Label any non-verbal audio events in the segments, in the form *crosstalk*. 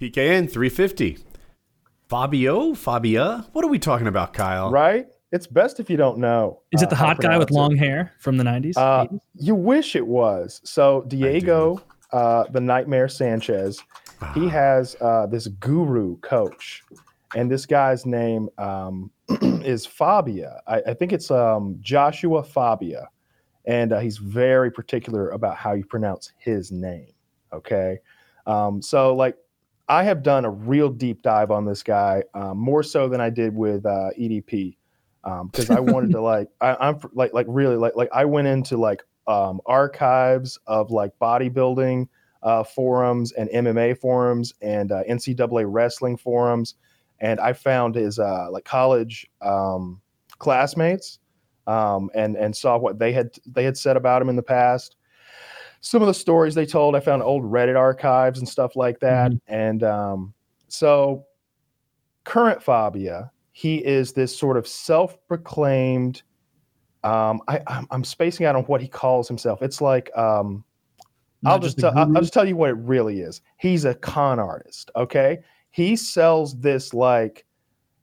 PKN 350. Fabio, Fabia. What are we talking about, Kyle? Right? It's best if you don't know. Is it uh, the how to hot guy with long it. hair from the 90s? Uh, you wish it was. So Diego, uh, the Nightmare Sanchez, he Ah, has uh, this guru coach, and this guy's name um, *clears throat* is Fabia. I, I think it's um, Joshua Fabia, and uh, he's very particular about how you pronounce his name. Okay, um, so like I have done a real deep dive on this guy, um, more so than I did with uh, EDP, because I wanted to *laughs* like I, I'm like like really like like I went into like um, archives of like bodybuilding uh, forums and MMA forums and uh, NCAA wrestling forums, and I found his uh, like college um, classmates um, and and saw what they had they had said about him in the past. Some of the stories they told, I found old Reddit archives and stuff like that, and um, so current Fabia, he is this sort of self-proclaimed. Um, I, I'm, I'm spacing out on what he calls himself. It's like um, I'll just I'll, guru? I'll just tell you what it really is. He's a con artist. Okay, he sells this like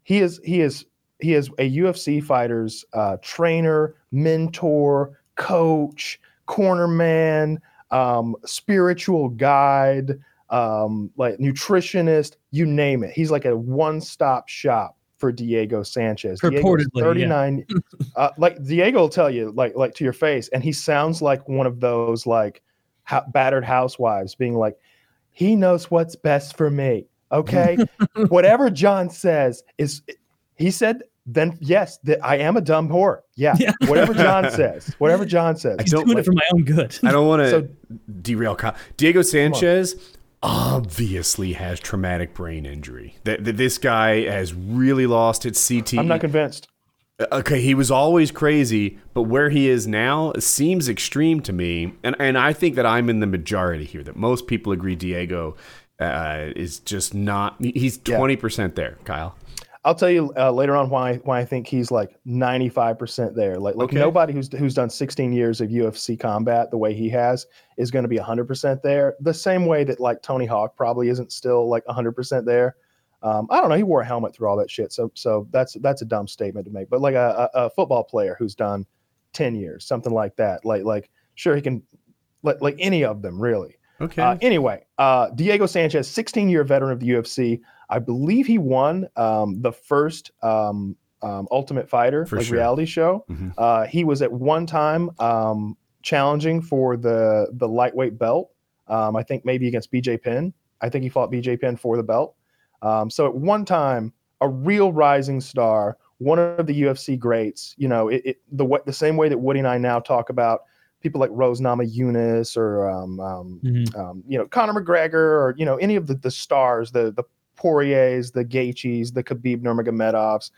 he is he is he is a UFC fighter's uh, trainer, mentor, coach, corner man, um, spiritual guide, um, like nutritionist, you name it. He's like a one-stop shop for Diego Sanchez. Diego's Purportedly, yeah. 39 *laughs* uh, like Diego will tell you like like to your face and he sounds like one of those like ho- battered housewives being like he knows what's best for me okay *laughs* whatever john says is he said then yes that i am a dumb whore yeah, Yeah. *laughs* whatever john says whatever john says I He's don't doing like- it for my own good. I don't want to So- derail Kyle. Diego Sanchez obviously has traumatic brain injury. That that this guy has really lost its CT. i'm not convinced okay, he was always crazy, but where he is now seems extreme to me. And and I think that I'm in the majority here. That most people agree Diego uh, is just not. He's Yeah. twenty percent there, Kyle. I'll tell you uh, later on why why I think he's like 95% there. Like like Okay. nobody who's who's done 16 years of UFC combat the way he has is going to be 100% there. The same way that like Tony Hawk probably isn't still like 100% there. Um, I don't know. He wore a helmet through all that shit, so so that's that's a dumb statement to make. But like a, a, football player who's done 10 years, something like that. Like like sure he can, like like any of them really. Okay. Uh, anyway, uh, Diego Sanchez, 16 year veteran of the UFC. I believe he won um, the first um, um, Ultimate Fighter For like sure. reality show. Mhm. Uh, he was at one time um, challenging for the the lightweight belt. Um, I think maybe against BJ Penn. I think he fought BJ Penn for the belt. Um, so at one time, a real rising star, one of the UFC greats. You know, it, it the wa- the same way that Woody and I now talk about people like Rose Nama Namajunas or um, um, Mhm. um, you know Conor McGregor or you know any of the the stars, the the Poiriers, the Gaethjes, the Khabib Nurmagomedovs.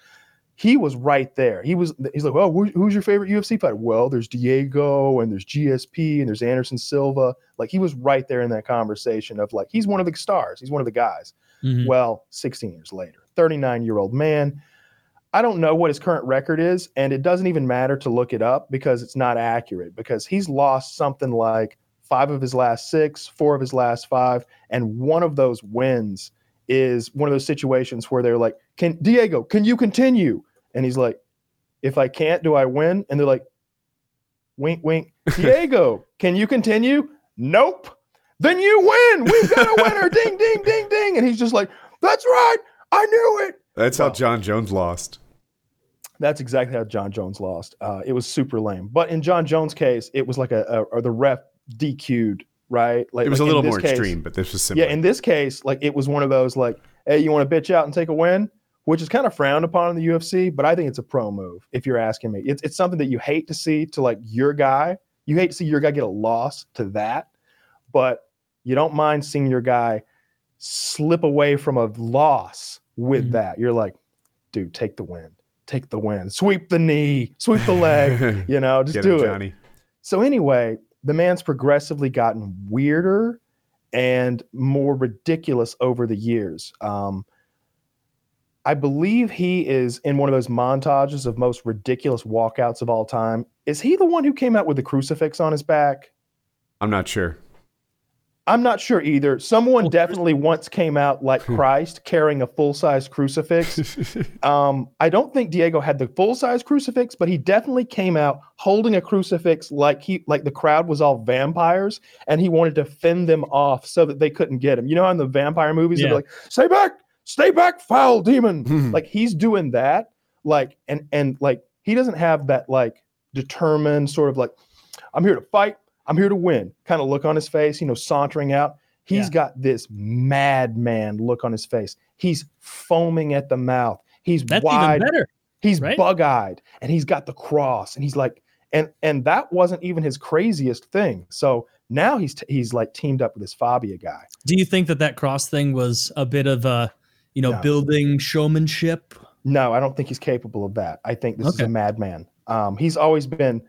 He was right there. He was. He's like, who- who's your favorite UFC fighter? Well, there's Diego and there's GSP and there's Anderson Silva. Like he was right there in that conversation of like he's one of the stars. He's one of the guys. Mhm. Well, 16 years later, 39 year old man. I don't know what his current record is, and it doesn't even matter to look it up because it's not accurate. Because he's lost something like five of his last six, four of his last five, and one of those wins is one of those situations where they're like, "Can Diego? Can you continue?" And he's like, "If I can't, do I win?" And they're like, "Wink, wink, *laughs* Diego, can you continue?" Nope. Then you win. We've got a winner. *laughs* ding, ding, ding, ding. And he's just like, "That's right. I knew it." That's how. Jon Jones lost. That's exactly how Jon Jones lost. Uh, it was super lame. But in Jon Jones' case, it was like a, a or the ref DQ'd, right? Like It was like a little more case- extreme, but this was similar. Yeah, in this case, like it was one of those like, hey, you want to bitch out and take a win, which is kind of frowned upon in the UFC, but I think it's a pro move. If you're asking me, it's it's something that you hate to see to like your guy. You hate to see your guy get a loss to that, but you don't mind seeing your guy slip away from a loss with Mhm. that. You're like, dude, take the win, take the win, sweep the knee, sweep the leg, *laughs* you know, just Get do him, it. So anyway, the man's progressively gotten weirder and more ridiculous over the years. Um, I believe he is in one of those montages of most ridiculous walkouts of all time. Is he the one who came out with the crucifix on his back? I'm not sure. I'm not sure either. Someone definitely once came out like Christ carrying a full size crucifix. *laughs* Um, I don't think Diego had the full size crucifix, but he definitely came out holding a crucifix like he like the crowd was all vampires, and he wanted to fend them off so that they couldn't get him. You know, in the vampire movies, they're like, "Stay back, stay back, foul demon." Hmm. like he's doing that, like and and like he doesn't have that like determined sort of like, "I'm here to fight, I'm here to win" kind of look on his face. You know, sauntering out. He's Yeah. got this madman look on his face. He's foaming at the mouth. He's That's wide. even better. He's right? bug-eyed, and he's got the cross, and he's like, and and that wasn't even his craziest thing. So now he's t- he's like teamed up with this Fabia guy. Do you think that that cross thing was a bit of a, you know, No. building showmanship? No, I don't think he's capable of that. I think this is a madman. Um, he's always been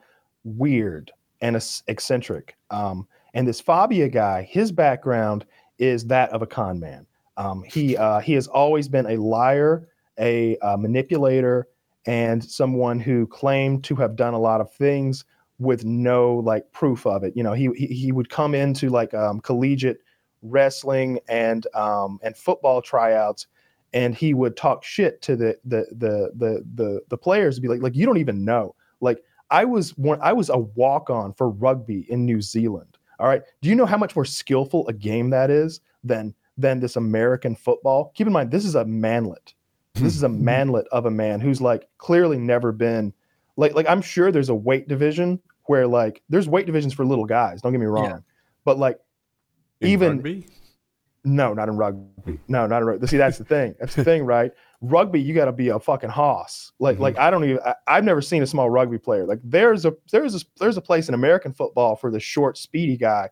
weird and eccentric. Um, and this Fabia guy, his background is that of a con man. Um, he uh, he has always been a liar, a uh, manipulator, and someone who claimed to have done a lot of things with no like proof of it. You know, he he, he would come into like um, collegiate wrestling and um, and football tryouts and he would talk shit to the the the the the, the players be like like you don't even know like i was one i was a walk on for rugby in new zealand all right do you know how much more skillful a game that is than than this american football keep in mind this is a manlet this is a *laughs* manlet of a man who's like clearly never been like like i'm sure there's a weight division where like there's weight divisions for little guys don't get me wrong Yeah. but like In even- rugby? no, not in rugby. No, not in rugby. See, that's the thing. That's the thing, right? Rugby, you got to be a fucking hoss. Like, Mhm. like I don't even. I, I've never seen a small rugby player. Like, there's a there's a there's a place in American football for the short, speedy guy.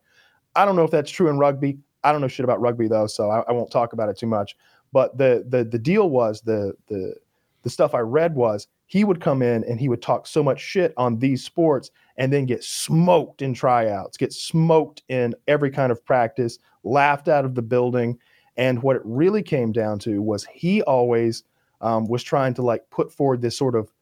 I don't know if that's true in rugby. I don't know shit about rugby though, so I, I won't talk about it too much. But the the the deal was the the the stuff I read was he would come in and he would talk so much shit on these sports and then get smoked in tryouts, get smoked in every kind of practice, laughed out of the building. And what it really came down to was he always um, was trying to like put forward this sort of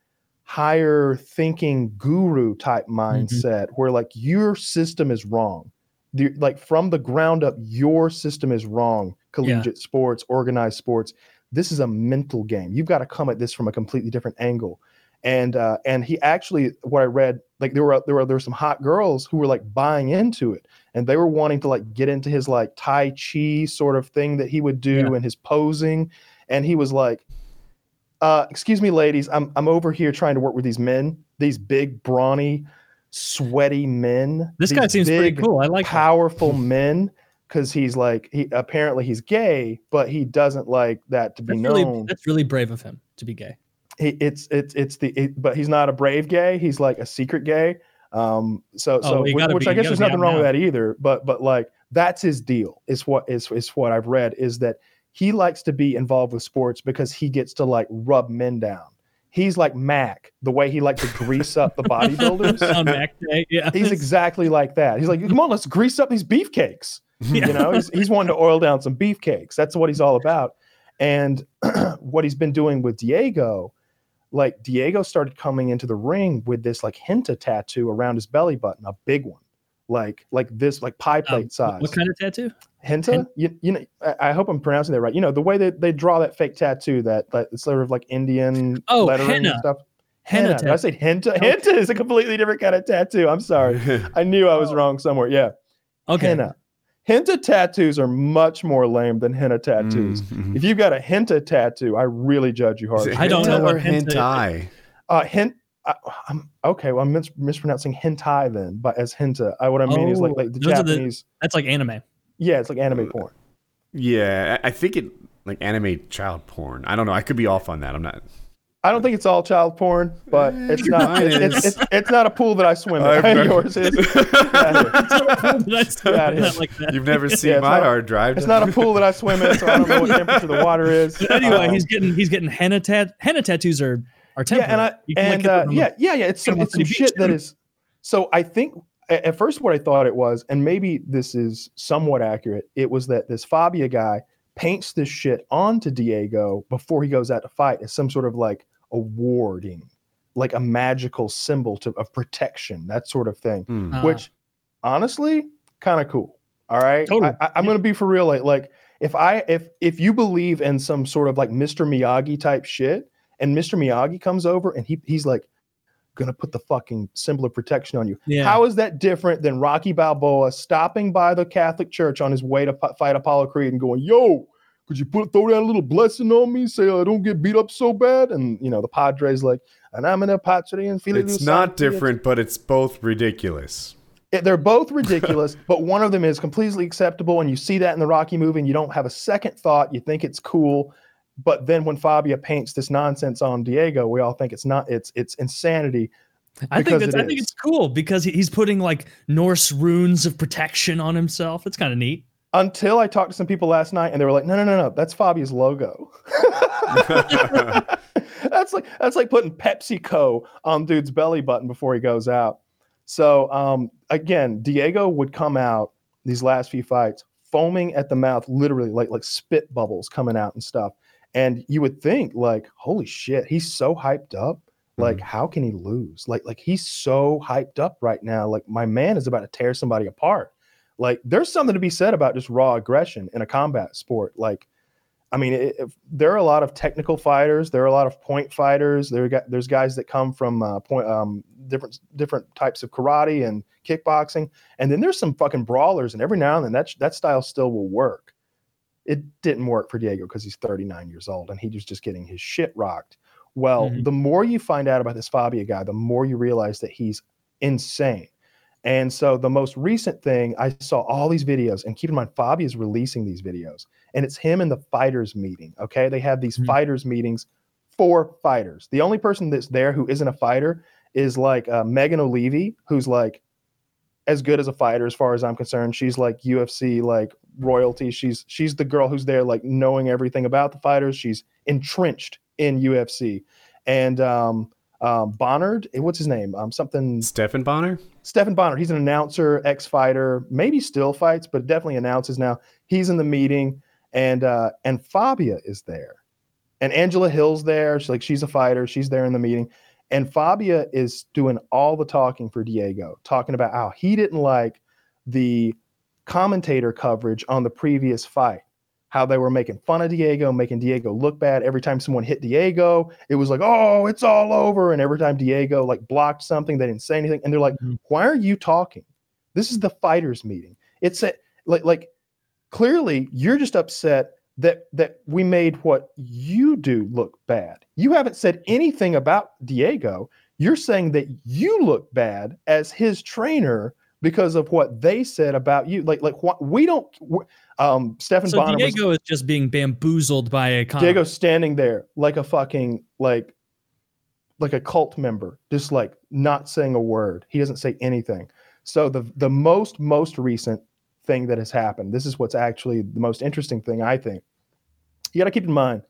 higher thinking guru type mindset where like your system is wrong. The- like from the ground up, your system is wrong. Collegiate sports, organized sports. This is a mental game. You've got to come at this from a completely different angle. And uh, and he actually, what I read, like there were there were there were some hot girls who were like buying into it, and they were wanting to like get into his like Tai Chi sort of thing that he would do Yeah. and his posing. And he was like, uh, "Excuse me, ladies, I'm I'm over here trying to work with these men, these big, brawny, sweaty men. This guy seems pretty cool. I like that. powerful men." Because he's like he apparently he's gay, but he doesn't like that to be That's known really, that's really brave of him to be gay. He, it's it's it's the it, but he's not a brave gay he's like a secret gay. Um so Oh, so which, which be- i guess there's nothing wrong with that. either but but like that's his deal is what is is what i've read is that he likes to be involved with sports because he gets to like rub men down. He's like mac the way he likes to grease up the bodybuilders. *laughs* On Mac Day, *laughs* yeah. he's exactly like that. He's like come on let's grease up these beefcakes. Yeah. you know he's, he's wanting to oil down some beefcakes. That's what he's all about. And *clears throat* what he's been doing with diego like diego started coming into the ring with this like henta tattoo around his belly button a big one. Like like this like pie Um, plate size. What kind of tattoo? henta? Hen- you, you know I, I hope i'm pronouncing that right. You know the way that they draw that fake tattoo that that sort of like indian Oh, lettering henna. and stuff. Henna henna, Did i say henta? Henta is a completely different kind of tattoo. I'm sorry. *laughs* I knew i was Oh. wrong somewhere. Yeah. Okay. henna. Henna tattoos are much more lame than henna tattoos. Mhm. If you've got a henna tattoo, I really judge you hard. I don't know hentai what or hentai is. hentai. Uh, hent. I, I'm okay. Well, I'm mis- mispronouncing hentai then, but as henta, I what I mean is like Oh, like the those are the- Japanese. That's like anime. yeah, it's like anime porn. Yeah, I I think it like anime child porn. I don't know. I could be off on that. I'm not. I don't think it's all child porn, but Eh, it's not. mine It's, it's, it's, it's not a pool that I swim I've in. never- *laughs* Yours is. Yeah, That's Yeah, it like. You've never seen it's my not- hard drive. It's not a pool that I swim in, so I don't know what temperature the water is. Anyway, Um, he's getting he's getting henna tat henna tattoos are are yeah, temporary. and I You can, like, and uh, them on the- yeah, yeah, yeah. It's some, it's some shit beach, that too. is. So I think at first what I thought it was, and maybe this is somewhat accurate, it was that this Fabia guy paints this shit onto Diego before he goes out to fight as some sort of like a warding, like a magical symbol to of protection, that sort of thing. Hmm. Uh, Which honestly, kind of cool. All right, Totally. I, am going to be for real. Like, like if I if if you believe in some sort of like Mr. Miyagi type shit, and Mr. Miyagi comes over and he he's like gonna put the fucking symbol of protection on you. Yeah. How is that different than Rocky Balboa stopping by the Catholic Church on his way to p- fight Apollo Creed and going, "Yo, could you put throw that little blessing on me, Say I don't get beat up so bad?" And you know the Padres like, "And I'm in a patria and feeling." It's not different, but it's both ridiculous. It- they're both *laughs* ridiculous, but one of them is completely acceptable, and you see that in the Rocky movie, and you don't have a second thought. You think it's cool, but then when Fabia paints this nonsense on Diego, we all think it's not. It's it's insanity. I think that's, it I think it's cool because he's putting like Norse runes of protection on himself. It's kind of neat. Until I talked to some people last night, and they were like, "No, no, no, no, that's Fabia's logo." *laughs* that's like that's like putting PepsiCo on dude's belly button before he goes out. So um, again, Diego would come out these last few fights foaming at the mouth, literally like like spit bubbles coming out and stuff. And you would think like, holy shit, he's so hyped up. Like, how can he lose? Like, like he's so hyped up right now. Like, my man is about to tear somebody apart. Like, there's something to be said about just raw aggression in a combat sport. Like, I mean, it, it- there are a lot of technical fighters. There are a lot of point fighters. There, got, there's guys that come from uh, point, um, different different types of karate and kickboxing, and then there's some fucking brawlers. And every now and then, that that style still will work. It didn't work for Diego because he's 39 years old and he was just getting his shit rocked. Well, Mhm. the more you find out about this Fabia guy, the more you realize that he's insane. And so the most recent thing, I saw all these videos, and keep in mind, Fabia is releasing these videos, and it's him in the fighters meeting. Okay, they have these Mhm. fighters meetings for fighters. The only person that's there who isn't a fighter is like uh, Megan O'Leary, who's like as good as a fighter as far as I'm concerned. She's like UFC like royalty. She's she's the girl who's there like knowing everything about the fighters. She's entrenched in UFC. And um um Bonnard, eh, what's his name? Um something Stefan Bonnar? Stephen Bonnar, he's an announcer, ex-fighter, maybe still fights, but definitely announces now. He's in the meeting, and uh, and Fabia is there, and Angela Hill's there. She's like she's a fighter. She's there in the meeting, and Fabia is doing all the talking for Diego, talking about how he didn't like the commentator coverage on the previous fight. How they were making fun of Diego, making Diego look bad. Every time someone hit Diego, it was like, oh, it's all over. And every time Diego like blocked something, they didn't say anything. And they're like, Mhm. why are you talking? This is the fighters meeting. It's a, like like clearly you're just upset that that we made what you do look bad. You haven't said anything about Diego. You're saying that you look bad as his trainer because of what they said about you. Like like what we don't. Um, Stephen So Bonnar was- Diego is just being bamboozled by a con- Diego's standing there like a fucking like like a cult member, just like not saying a word. He doesn't say anything. So the the most most recent thing that has happened. This is what's actually the most interesting thing I think. You got to keep in mind.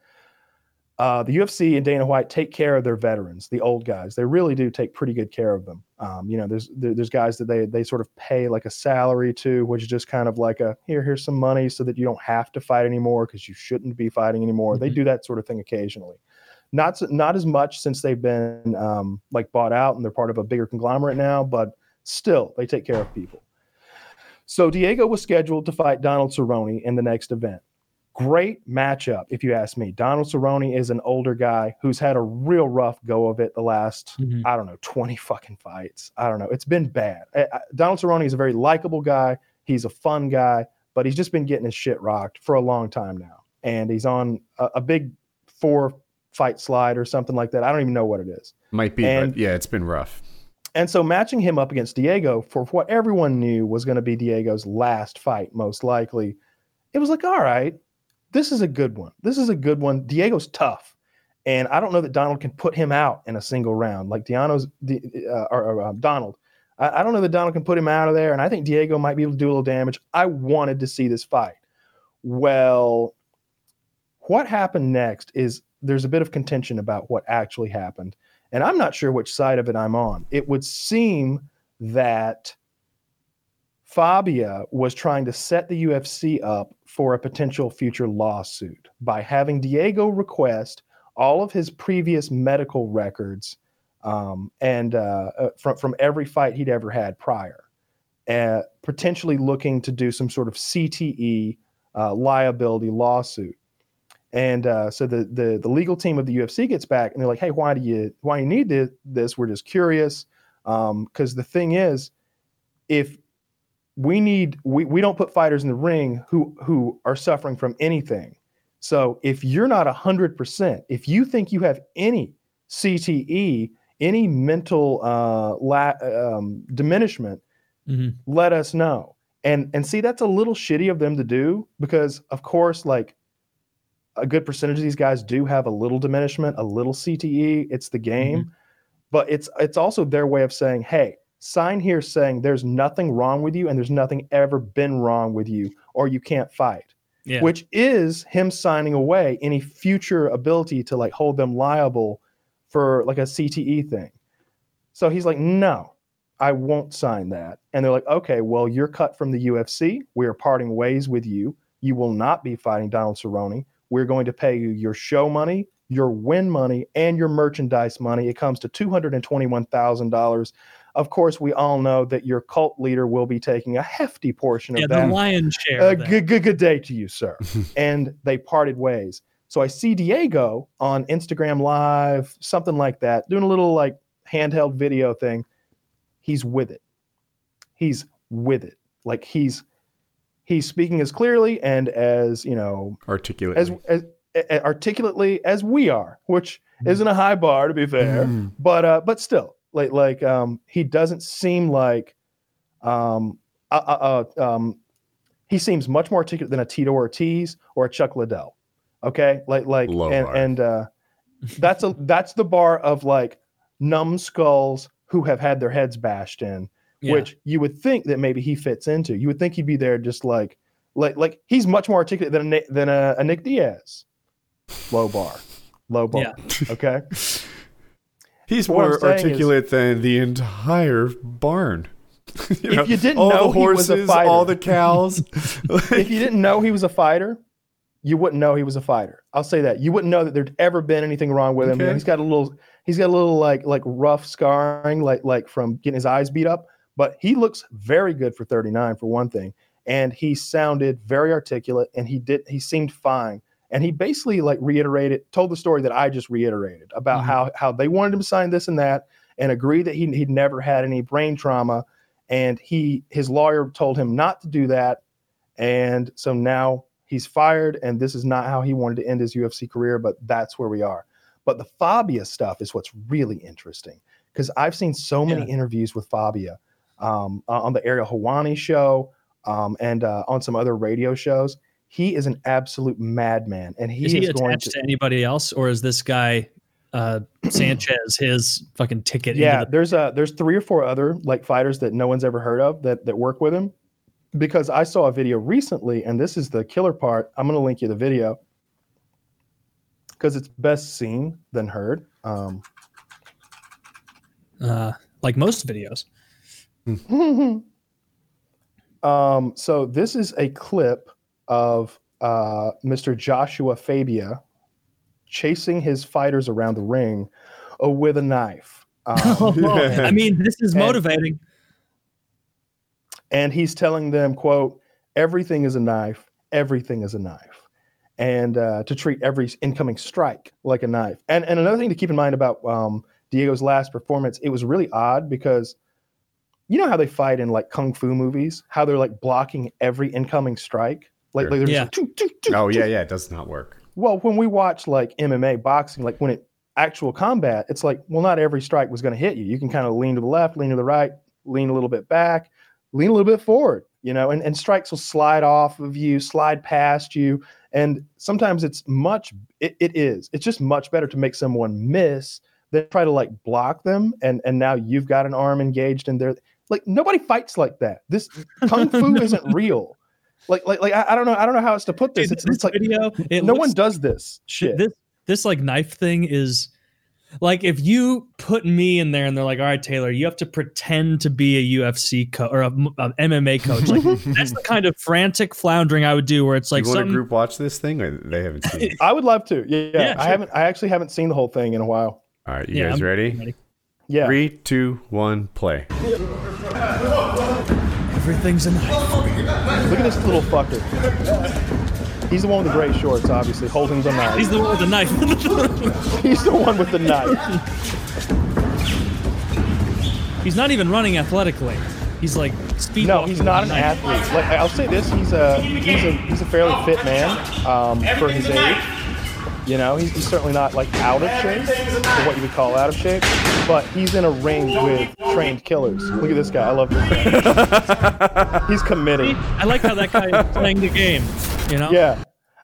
Uh, the UFC and Dana White take care of their veterans, the old guys. They really do take pretty good care of them. Um, you know, there's there, there's guys that they they sort of pay like a salary to, which is just kind of like a here here's some money so that you don't have to fight anymore because you shouldn't be fighting anymore. They Mhm. do that sort of thing occasionally. Not not as much since they've been um, like bought out and they're part of a bigger conglomerate now, but still they take care of people. So Diego was scheduled to fight Donald Cerrone in the next event. Great matchup, if you ask me. Donald Cerrone is an older guy who's had a real rough go of it the last, Mhm. I don't know, 20 fucking fights. I don't know. It's been bad. I- I- Donald Cerrone is a very likable guy. He's a fun guy, but he's just been getting his shit rocked for a long time now. And he's on a, a big four fight slide or something like that. I don't even know what it is. Might be, And- but yeah, it's been rough. And so matching him up against Diego for what everyone knew was going to be Diego's last fight, most likely, it was like, all right, this is a good one. This is a good one. Diego's tough. And I don't know that Donald can put him out in a single round like Diano's, uh, or, uh, Donald. I, I don't know that Donald can put him out of there. And I think Diego might be able to do a little damage. I wanted to see this fight. Well, what happened next is there's a bit of contention about what actually happened and I'm not sure which side of it I'm on. It would seem that Fabia was trying to set the UFC up for a potential future lawsuit by having Diego request all of his previous medical records um, and uh, uh, from from every fight he'd ever had prior. uh, potentially looking to do some sort of CTE uh, liability lawsuit. And uh, so the, the the legal team of the UFC gets back and they're like, "Hey, why do you why you need this? this? We're just curious." Because um, the thing is, if we need we, we don't put fighters in the ring who who are suffering from anything. So if you're not hundred percent, if you think you have any CTE, any mental uh, la- um, diminishment, mm-hmm. let us know. And and see that's a little shitty of them to do because of course like a good percentage of these guys do have a little diminishment, a little CTE. It's the game, mm-hmm. but it's it's also their way of saying, "Hey, sign here saying there's nothing wrong with you and there's nothing ever been wrong with you, or you can't fight." Yeah. Which is him signing away any future ability to like hold them liable for like a CTE thing. So he's like, "No, I won't sign that." And they're like, "Okay, well, you're cut from the UFC. We are parting ways with you. You will not be fighting Donald Cerrone." We're going to pay you your show money, your win money, and your merchandise money. It comes to $221,000. Of course, we all know that your cult leader will be taking a hefty portion yeah, of that. the lion's share. Uh, good, good, good day to you, sir. *laughs* and they parted ways. So I see Diego on Instagram Live, something like that, doing a little like handheld video thing. He's with it. He's with it. Like he's he's speaking as clearly and as you know articulate as, as, as articulately as we are, which mm. isn't a high bar to be fair, mm. but uh, but still, like like um, he doesn't seem like um, uh, uh, uh, um, he seems much more articulate than a Tito Ortiz or a Chuck Liddell. Okay, like like Low and bar. and uh, that's a that's the bar of like numbskulls who have had their heads bashed in yeah. which you would think that maybe he fits into. You would think he'd be there just like like like he's much more articulate than a, than a, a Nick Diaz. Low bar, low bar. Yeah. Okay. *laughs* He's more articulate is, than the entire barn. *laughs* you know, if you didn't all know the horses, he was a fighter, all the cows. *laughs* if you didn't know he was a fighter, you wouldn't know he was a fighter. I'll say that. You wouldn't know that there'd ever been anything wrong with him. Okay. he's got a little he's got a little like like rough scarring like like from getting his eyes beat up, but he looks very good for 39 for one thing. And he sounded very articulate and he did he seemed fine. And he basically like reiterated, told the story that I just reiterated about mm-hmm. how how they wanted him to sign this and that and agree that he he'd never had any brain trauma. And he his lawyer told him not to do that. And so now he's fired, and this is not how he wanted to end his UFC career, but that's where we are. But the Fabia stuff is what's really interesting because I've seen so many yeah. interviews with Fabia um, uh, on the Ariel Helwani show um, and uh, on some other radio shows. He is an absolute madman, and he is, he is going to, to, anybody else, or is this guy uh, *clears throat* Sanchez his fucking ticket? Yeah, the- there's uh there's three or four other like fighters that no one's ever heard of that that work with him. Because I saw a video recently, and this is the killer part. I'm going to link you the video because it's best seen than heard. Um, uh, like most videos. *laughs* um, so this is a clip of uh, Mr. Joshua Fabia chasing his fighters around the ring uh, with a knife. *laughs* Um, I mean, this is *laughs* motivating. And, and he's telling them, "quote Everything is a knife. Everything is a knife." And uh, to treat every incoming strike like a knife. And and another thing to keep in mind about um, Diego's last performance, it was really odd because you know how they fight in like kung fu movies, how they're like blocking every incoming strike, like, sure. like yeah. Like, oh yeah, yeah, it does not work. Well, when we watch like MMA boxing, like when it actual combat, it's like, well, not every strike was going to hit you. You can kind of lean to the left, lean to the right, lean a little bit back, lean a little bit forward, you know, and, and strikes will slide off of you, slide past you. And sometimes it's much, it, it is, it's just much better to make someone miss than try to like block them. And, and now you've got an arm engaged in there. Like nobody fights like that. This *laughs* kung fu isn't real. Like, like, like I, I, don't know. I don't know how else to put this. Dude, it's, this it's like video, it no looks, one does this shit. This, this like knife thing is like if you put me in there and they're like, all right, Taylor, you have to pretend to be a UFC coach or a, a, MMA coach. Like *laughs* that's the kind of frantic floundering I would do where it's like, you want to group watch this thing? Or they haven't seen. It? *laughs* I would love to. Yeah, yeah, yeah I haven't. I actually haven't seen the whole thing in a while. All right, you yeah, guys ready? ready? Yeah. Three, two, one, play. *laughs* Everything's a knife. Look at this little fucker. He's the one with the gray shorts, obviously, holding the knife. He's the one with the knife. *laughs* He's the one with the knife. he's not even running athletically. He's like speed. No, he's not an knife. athlete. Like I'll say this, he's a he's a he's a fairly fit man um, for his age. You know, he's, he's certainly not like out of shape, or what you would call out of shape, but he's in a ring with trained killers. Look at this guy. I love this guy. *laughs* he's committed. I like how that guy is playing the game. You know. Yeah,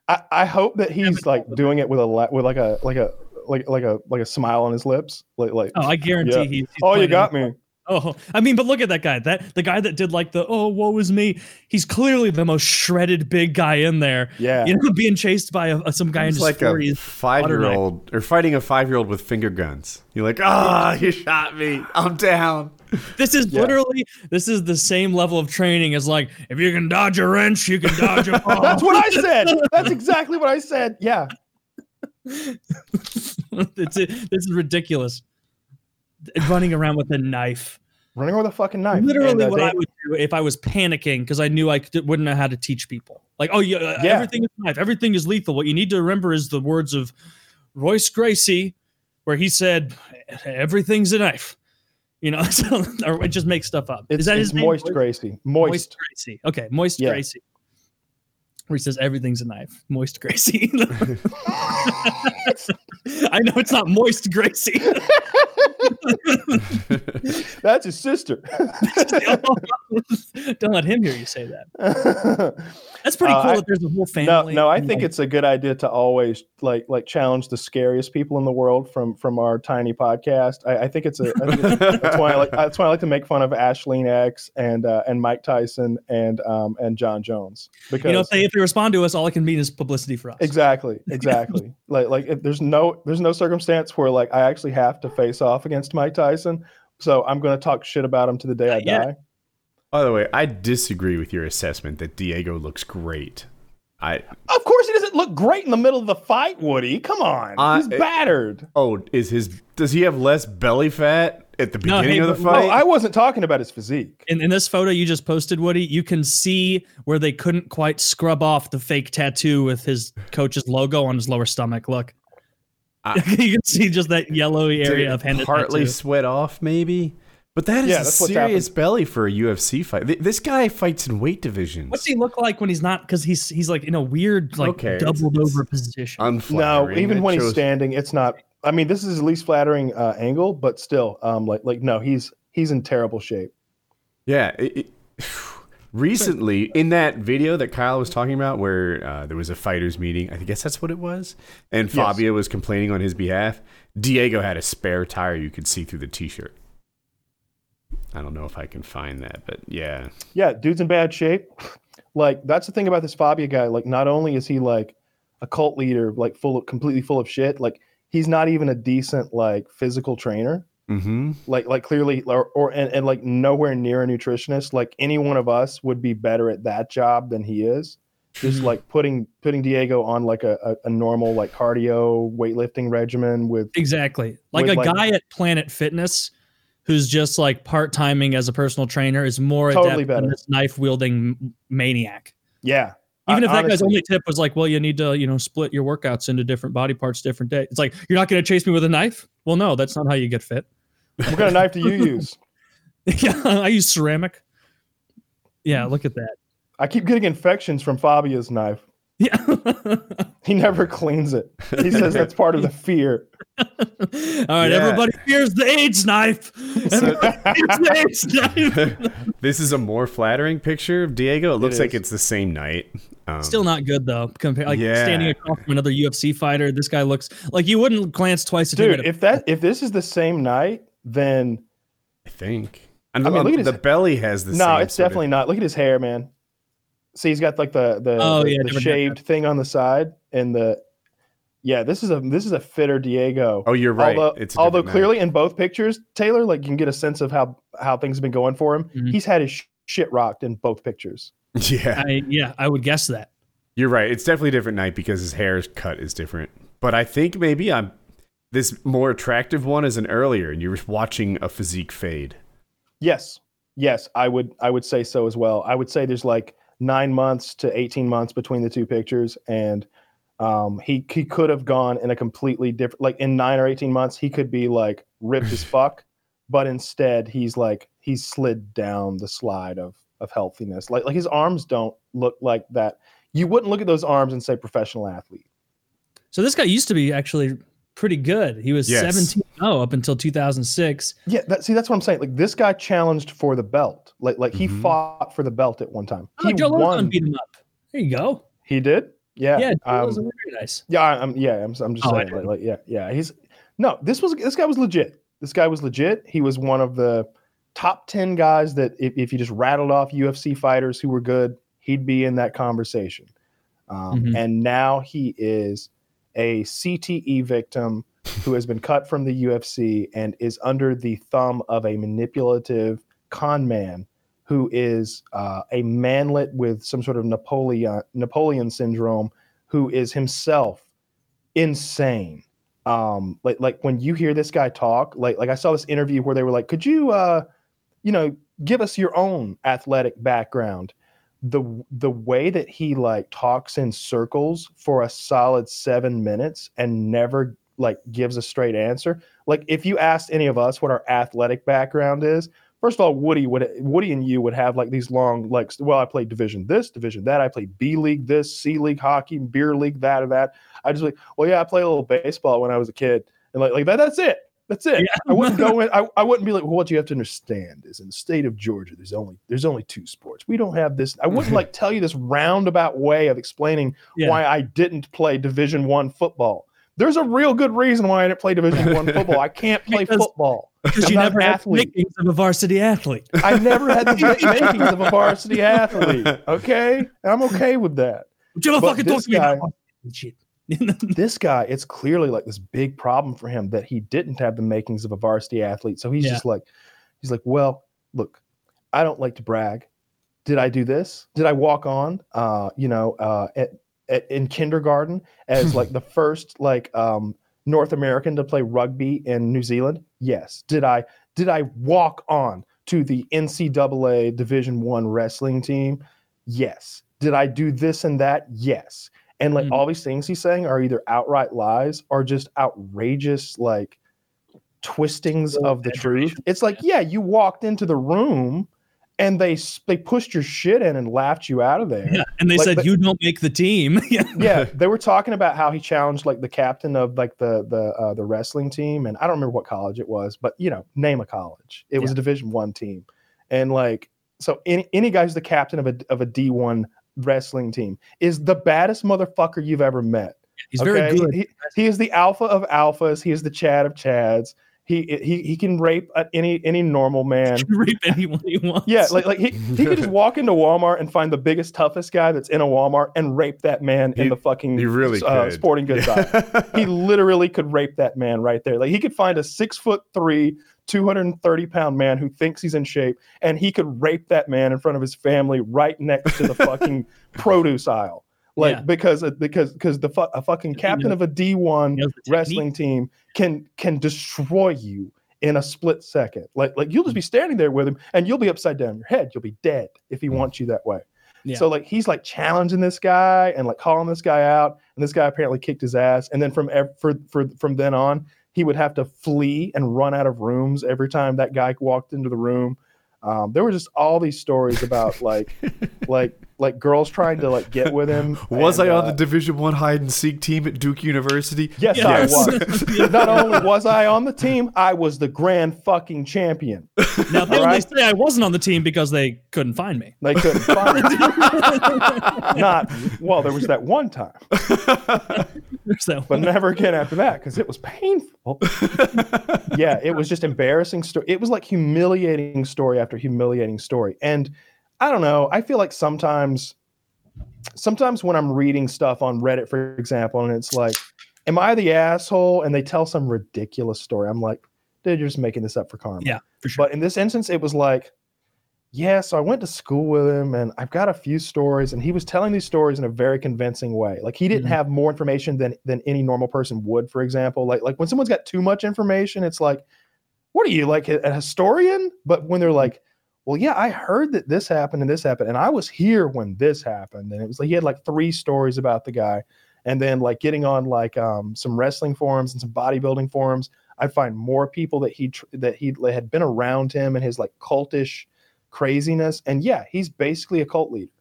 I, I hope that he's like doing it with a la- with like a like a like like a like a smile on his lips. Like like. Oh, I guarantee yeah. he's. he's Oh, you got it. me. Oh, I mean, but look at that guy. That the guy that did like the oh woe is me. He's clearly the most shredded big guy in there. Yeah. You know, being chased by a, some guy in It's his like a five-year-old or fighting a five-year-old with finger guns. You're like, ah, you shot me. I'm down. This is Yeah. literally this is the same level of training as like if you can dodge a wrench, you can dodge a *laughs* ball. That's what I said. That's *laughs* exactly what I said. Yeah. *laughs* it's this is ridiculous. Running around with a knife. Running with a fucking knife. Literally, And, uh, what they- I would do if I was panicking because I knew I could, wouldn't know how to teach people. Like, oh yeah, uh, Yeah. everything is knife, everything is lethal. What you need to remember is the words of Royce Gracie, where he said, "Everything's a knife." You know, *laughs* so, or it just make stuff up. It's, is that his Moist, Gracie. Moist. Moist Gracie. Okay, Moist Yeah. Gracie. Where he says everything's a knife. *laughs* Moist Gracie. *laughs* I know it's not Moist Gracie. *laughs* That's his sister. Don't let him hear you say that. That's pretty Uh, cool I- that there's a whole no, family. no, I and, think like, it's a good idea to always like like challenge the scariest people in the world from from our tiny podcast. I, I think it's a. I think it's, that's why I like. That's why I like to make fun of Ashleen X and uh, and Mike Tyson and um and Jon Jones because you know if they if they respond to us, all it can mean is publicity for us. Exactly, *laughs* exactly. like like if there's no there's no circumstance where like I actually have to face off against Mike Tyson. So I'm going to talk shit about him to the day I yet. die. By the way, I disagree with your assessment that Diego looks great. I Of course he doesn't look great in the middle of the fight, Woody. Come on. Uh, He's it- battered. oh, is his does he have less belly fat at the No, beginning hey, of the fight? Oh, I wasn't talking about his physique. In, in this photo you just posted, Woody, you can see where they couldn't quite scrub off the fake tattoo with his coach's logo on his lower stomach. Look, I- *laughs* you can see just that yellowy area of hand partly tattoo. sweat off, maybe. But that is Yeah, a serious belly for a UFC fight. Th- This guy fights in weight divisions. What's he look like when he's not? Because he's he's like in a weird like Okay, doubled it's over position. No, even It when he's standing, it's not. I mean, this is his least flattering uh, angle, but still, um, like like no, he's he's in terrible shape. Yeah. It, it- *sighs* recently, in that video that Kyle was talking about, where uh, there was a fighters meeting, I guess that's what it was, and Yes. Fabio was complaining on his behalf. Diego had a spare tire you could see through the t-shirt. I don't know if I can find that, but yeah. Yeah, dude's in bad shape. *sighs* Like that's the thing about this Fabio guy. Like, not only is he like a cult leader, like full of completely full of shit. Like, he's not even a decent like physical trainer. Mm-hmm. Like, like clearly, or, or and, and like nowhere near a nutritionist. Like, any one of us would be better at that job than he is. Just like putting putting Diego on like a, a, a normal like cardio weightlifting regimen with Exactly. Like with, a like- guy at Planet Fitness who's just like part timing as a personal trainer is more Totally adept than better. this knife wielding maniac. yeah. Even I- if that guy's only tip was like, well, you need to, you know, split your workouts into different body parts, different day. It's like, you're not going to chase me with a knife? Well, no, that's not how you get fit. what kind of knife do you *laughs* use? yeah, I use ceramic. Yeah, look at that. I keep getting infections from Fabio's knife. Yeah. *laughs* He never cleans it. He says that's part of the fear. All right, Yeah. everybody fears the AIDS knife. Everybody fears the AIDS knife. *laughs* this is a more flattering picture of Diego. It looks like it's the same night. Um, Still not good though. Compare like Yeah. standing across from another UFC fighter. This guy looks like you wouldn't glance twice at you Dude, made a- if that if this is the same night, then I think. And I mean, look at the his- belly has the no, same it's sort of- definitely not. Look at his hair, man. See, he's got like the the, Oh, the, yeah, the different shaved thing on the side and the yeah. This is a this is a fitter Diego. Oh, you're right. Although, it's although different night. clearly in both pictures, Taylor, like you can get a sense of how how things have been going for him. Mhm. He's had his sh- shit rocked in both pictures. *laughs* Yeah, I, yeah, I would guess that. you're right. It's definitely a different night because his hair's cut is different. But I think maybe I'm this more attractive one is an earlier, and you're watching a physique fade. Yes, Yes, I would. I would say so as well. I would say there's like nine months to 18 months between the two pictures, and um, he he could have gone in a completely different. Like in nine or 18 months, he could be like ripped as *sighs* fuck, but instead he's like he's slid down the slide of of healthiness. Like like his arms don't look like that. You wouldn't look at those arms and say professional athlete. So this guy used to be actually pretty good. He was Yes. 17 0 up until 2006. Yeah, that, see, that's what I'm saying. Like this guy challenged for the belt. Like like he Mhm. fought for the belt at one time. Oh, He Joe won. Lauzon beat him up. There you go. He did. Yeah. Yeah, Joe um, Lauzon, very nice. Yeah, I- I'm yeah, I'm, I'm just Oh, saying like, like yeah, yeah. He's no, this was this guy was legit. This guy was legit. He was one of the top 10 guys that if, if you just rattled off UFC fighters who were good, he'd be in that conversation. Um, Mhm. and now he is a CTE victim who has been cut from the UFC and is under the thumb of a manipulative con man who is uh, a manlet with some sort of Napoleon Napoleon syndrome, who is himself insane. Um, like like when you hear this guy talk, like like I saw this interview where they were like, "Could you, uh, you know, give us your own athletic background?" The the way that he like talks in circles for a solid seven minutes and never like gives a straight answer. Like if you asked any of us what our athletic background is, first of all, Woody would Woody and you would have like these long like well, I played division this, division that, I played B league this, C league hockey, beer league that or that. I just like, well, yeah, I played a little baseball when I was a kid, and like like that. That's it. That's it. Yeah. I wouldn't go *laughs* in. I, I wouldn't be like, well, what you have to understand is in the state of Georgia, there's only there's only two sports. We don't have this. I wouldn't mm-hmm. like tell you this roundabout way of explaining Yeah. why I didn't play Division One football. There's a real good reason why I didn't play Division One *laughs* football. I can't play Because- football. Because you never had the makings of a varsity athlete. I never had the ma- *laughs* makings of a varsity athlete. Okay, I'm okay with that. Would you But fucking talk this to me about shit? *laughs* This guy, it's clearly like this big problem for him that he didn't have the makings of a varsity athlete. So he's Yeah. just like, he's like, well, look, I don't like to brag. Did I do this? Did I walk on? Uh, you know, uh, at, at, in kindergarten as *laughs* like the first like um, North American to play rugby in New Zealand? Yes. Did I did I walk on to the NCAA Division One wrestling team? Yes. Did I do this and that? Yes. And like Mhm. all these things he's saying are either outright lies or just outrageous like twistings of the truth. It's like, yeah, you walked into the room and they they pushed your shit in and laughed you out of there. Yeah. And they Like, said, but- you don't make the team. *laughs* yeah. yeah, they were talking about how he challenged like the captain of like the the uh, the wrestling team, and I don't remember what college it was, but you know, name a college. It was a Division One team, and like so, any any guy who's the captain of a of a D one wrestling team is the baddest motherfucker you've ever met. He's very good. He, he is the alpha of alphas. He is the Chad of Chads. He he he can rape any any normal man. He *laughs* can rape anyone he wants. Yeah, like like he, he could just *laughs* walk into Walmart and find the biggest, toughest guy that's in a Walmart and rape that man in the fucking he really uh, sporting goods *laughs* aisle. He literally could rape that man right there. Like he could find a six foot three, 230 pound man who thinks he's in shape, and he could rape that man in front of his family right next to the *laughs* fucking produce aisle. Like Yeah. because because because the fu- a fucking captain of a D one He knows the wrestling team can can destroy you in a split second. Like like you'll just be standing there with him and you'll be upside down your head. You'll be dead if he wants you that way. Yeah. So like he's like challenging this guy and like calling this guy out, and this guy apparently kicked his ass. And then from ev- for, for from then on, he would have to flee and run out of rooms every time that guy walked into the room. Um, there were just all these stories about like *laughs* like like girls trying to like get with him. *laughs* Was and, I on uh, the Division One hide and seek team at Duke University? Yes, Yes. I was. *laughs* *laughs* Not only was I on the team, I was the grand fucking champion. Now they All only right. say I wasn't on the team because they couldn't find me. They couldn't find me. Not well. There was that one time, So but never again after that because it was painful. yeah, it was just embarrassing story. It was like humiliating story after humiliating story, and I don't know. I feel like sometimes, sometimes when I'm reading stuff on Reddit, for example, and it's like, "Am I the asshole?" and they tell some ridiculous story, I'm like, "Dude, you're just making this up for karma." yeah, for sure. But in this instance, it was like, yeah, so I went to school with him and I've got a few stories, and he was telling these stories in a very convincing way. Like he didn't Mhm. have more information than than any normal person would, for example. Like like when someone's got too much information, it's like, what are you like a, a historian? But when they're like, well, yeah, I heard that this happened and this happened, and I was here when this happened. And it was like he had like three stories about the guy, and then like getting on like um, some wrestling forums and some bodybuilding forums, I find more people that he tr- that he had been around him and his like cultish craziness. And yeah, he's basically a cult leader.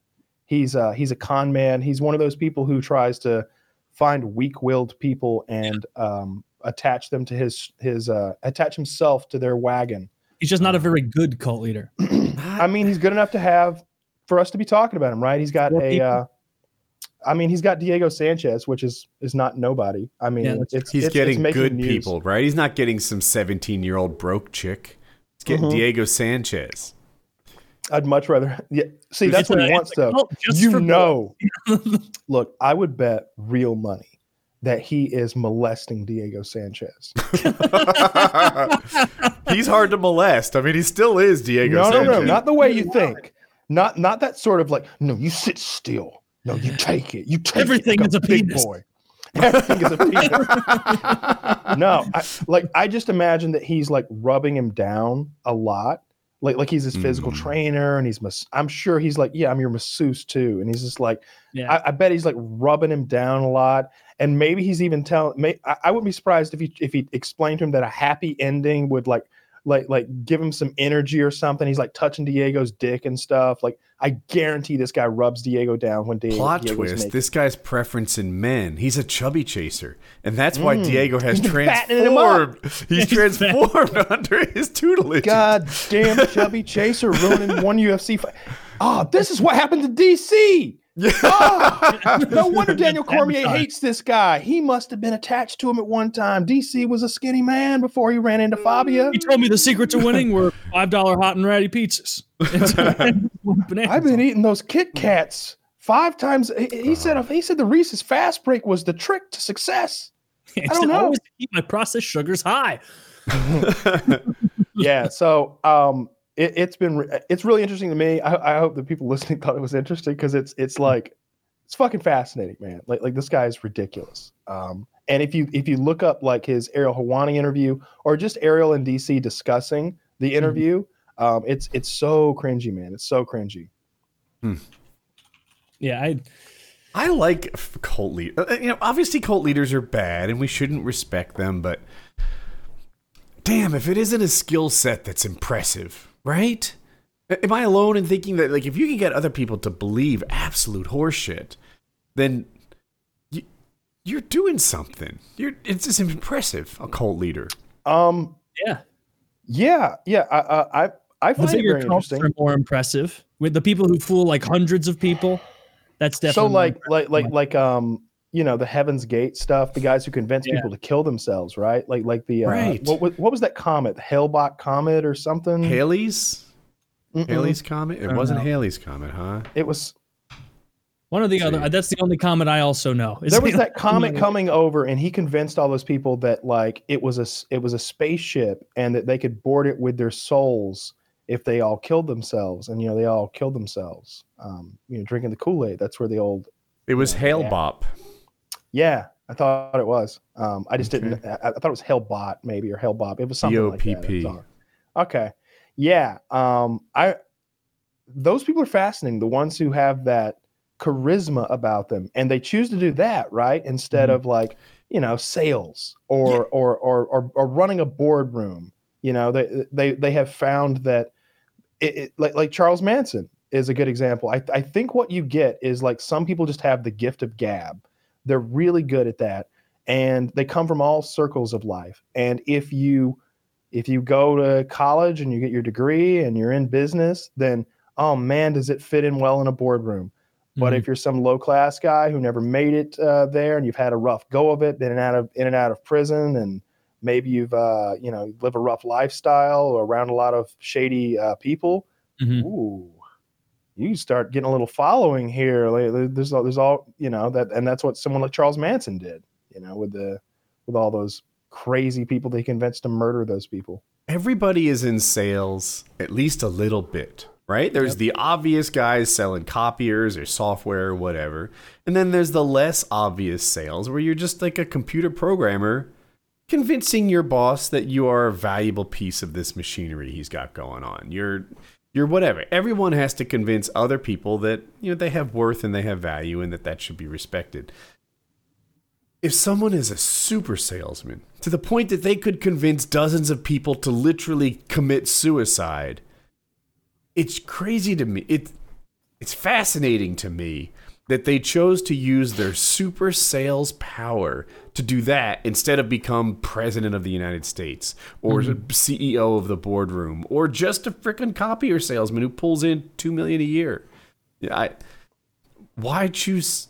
He's uh, he's a con man. He's one of those people who tries to find weak-willed people and um, attach them to his his uh, attach himself to their wagon. He's just not a very good cult leader. *clears throat* I mean, he's good enough to have for us to be talking about him, right? He's got Four a. Uh, I mean, he's got Diego Sanchez, which is is not nobody. I mean, Yeah, it's He's it's, getting it's good news. people, right? He's not getting some 17 year old broke chick. He's getting Mhm. Diego Sanchez. I'd much rather. Yeah, see, that's what a- he wants it's though. just You know, *laughs* look, I would bet real money that he is molesting Diego Sanchez. *laughs* He's hard to molest. I mean, he still is Diego no, no, Sanchez. no, not the way you think. Not not that sort of like. No, you sit still. No, you take it. You take it Everything like is a big penis. boy. Everything is a penis. *laughs* no, I, like I just imagine that he's like rubbing him down a lot. Like like he's his physical Mm. trainer, and he's mas- I'm sure he's like, yeah, I'm your masseuse too, and he's just like, Yeah. I, I bet he's like rubbing him down a lot, and maybe he's even telling. May, I, I wouldn't be surprised if he if he explained to him that a happy ending would like like like give him some energy or something. He's like touching Diego's dick and stuff. Like I guarantee this guy rubs Diego down when Diego. Plot Diego's twist: naked. This guy's preference in men. He's a chubby chaser, and that's why Mm. Diego has He's transformed. He's transformed *laughs* under his tutelage. God damn chubby chaser ruining one *laughs* UFC fight. Oh, this is what happened to DC. Oh, *laughs* no wonder Daniel Cormier hates this guy. He must have been attached to him at one time. DC was a skinny man before he ran into Fabia. He told me the secret to winning were five dollar hot and ready pizzas. *laughs* I've been eating those Kit Kats five times. He, he said he said the Reese's Fast Break was the trick to success. I don't know. Always keep my processed sugars high. *laughs* yeah so um it, it's been it's really interesting to me. I, I hope the people *laughs* listening thought it was interesting because it's it's like it's fucking fascinating man. Like like this guy is ridiculous. Um and if you if you look up like his ariel helwani interview or just ariel and dc discussing the interview um it's it's so cringy man. It's so cringy. Yeah, I I like cult lead. uh, You know, obviously cult leaders are bad, and we shouldn't respect them. But damn, if it isn't a skill set that's impressive, right? Am I alone in thinking that, like, if you can get other people to believe absolute horseshit, then you, you're doing something. You're it's just impressive. A cult leader. um yeah. yeah yeah i i i, I The find it bigger very cults interesting are more impressive. With the people who fool like hundreds of people, that's definitely so like like like like um you know the heaven's gate stuff the guys who convince Yeah. people to kill themselves right like like the uh, Right. what, was what was that comet the hellbot comet or something Halley's Mm-mm. Halley's comet. It wasn't know. Halley's comet, huh? it was one of the See. other. That's the only comment I also know. is there was that comet coming over and he convinced all those people that like it was a it was a spaceship and that they could board it with their souls if they all killed themselves and you know they all killed themselves um you know drinking the kool-aid that's where the old It was Yeah. Hale-Bopp. yeah i thought it was. Um i just didn't I, I thought it was hellbot maybe or hellbop it was something like that. Okay. Yeah um i those people are fascinating the ones who have that charisma about them and they choose to do that right? Instead Mhm. of like you know sales or, or or or or running a boardroom you know? They they they have found that it, it like like Charles Manson is a good example. I I think what you get is like some people just have the gift of gab they're really good at that and they come from all circles of life. And if you if you go to college and you get your degree and you're in business then oh man does it fit in well in a boardroom. But if you're some low class guy who never made it uh, there and you've had a rough go of it, been in and out of in and out of prison, and maybe you've uh, you know live a rough lifestyle or around a lot of shady uh, people, Mhm. ooh, you start getting a little following here. Like, There's all, there's all you know that, and that's what someone like Charles Manson did. You know, with the with all those crazy people they convinced to murder those people. everybody is in sales at least a little bit, right? There's the obvious guys selling copiers or software or whatever. And then there's the less obvious sales where you're just like a computer programmer convincing your boss that you are a valuable piece of this machinery he's got going on. You're you're whatever. Everyone has to convince other people that you know they have worth and they have value and that that should be respected. If someone is a super salesman to the point that they could convince dozens of people to literally commit suicide, it's crazy to me. It it's fascinating to me that they chose to use their super sales power to do that instead of become president of the United States or Mm-hmm. CEO of the boardroom or just a freaking copier salesman who pulls in 2 million a year. Yeah, I why choose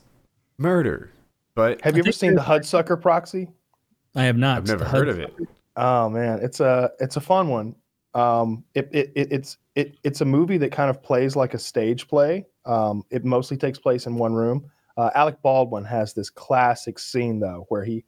murder? But Have you ever seen the Hudsucker Proxy? I have not. I've never heard of it. Oh man, it's a it's a fun one. Um, it, it, it it's it it's a movie that kind of plays like a stage play. Um, it mostly takes place in one room. Uh, Alec Baldwin has this classic scene though, where he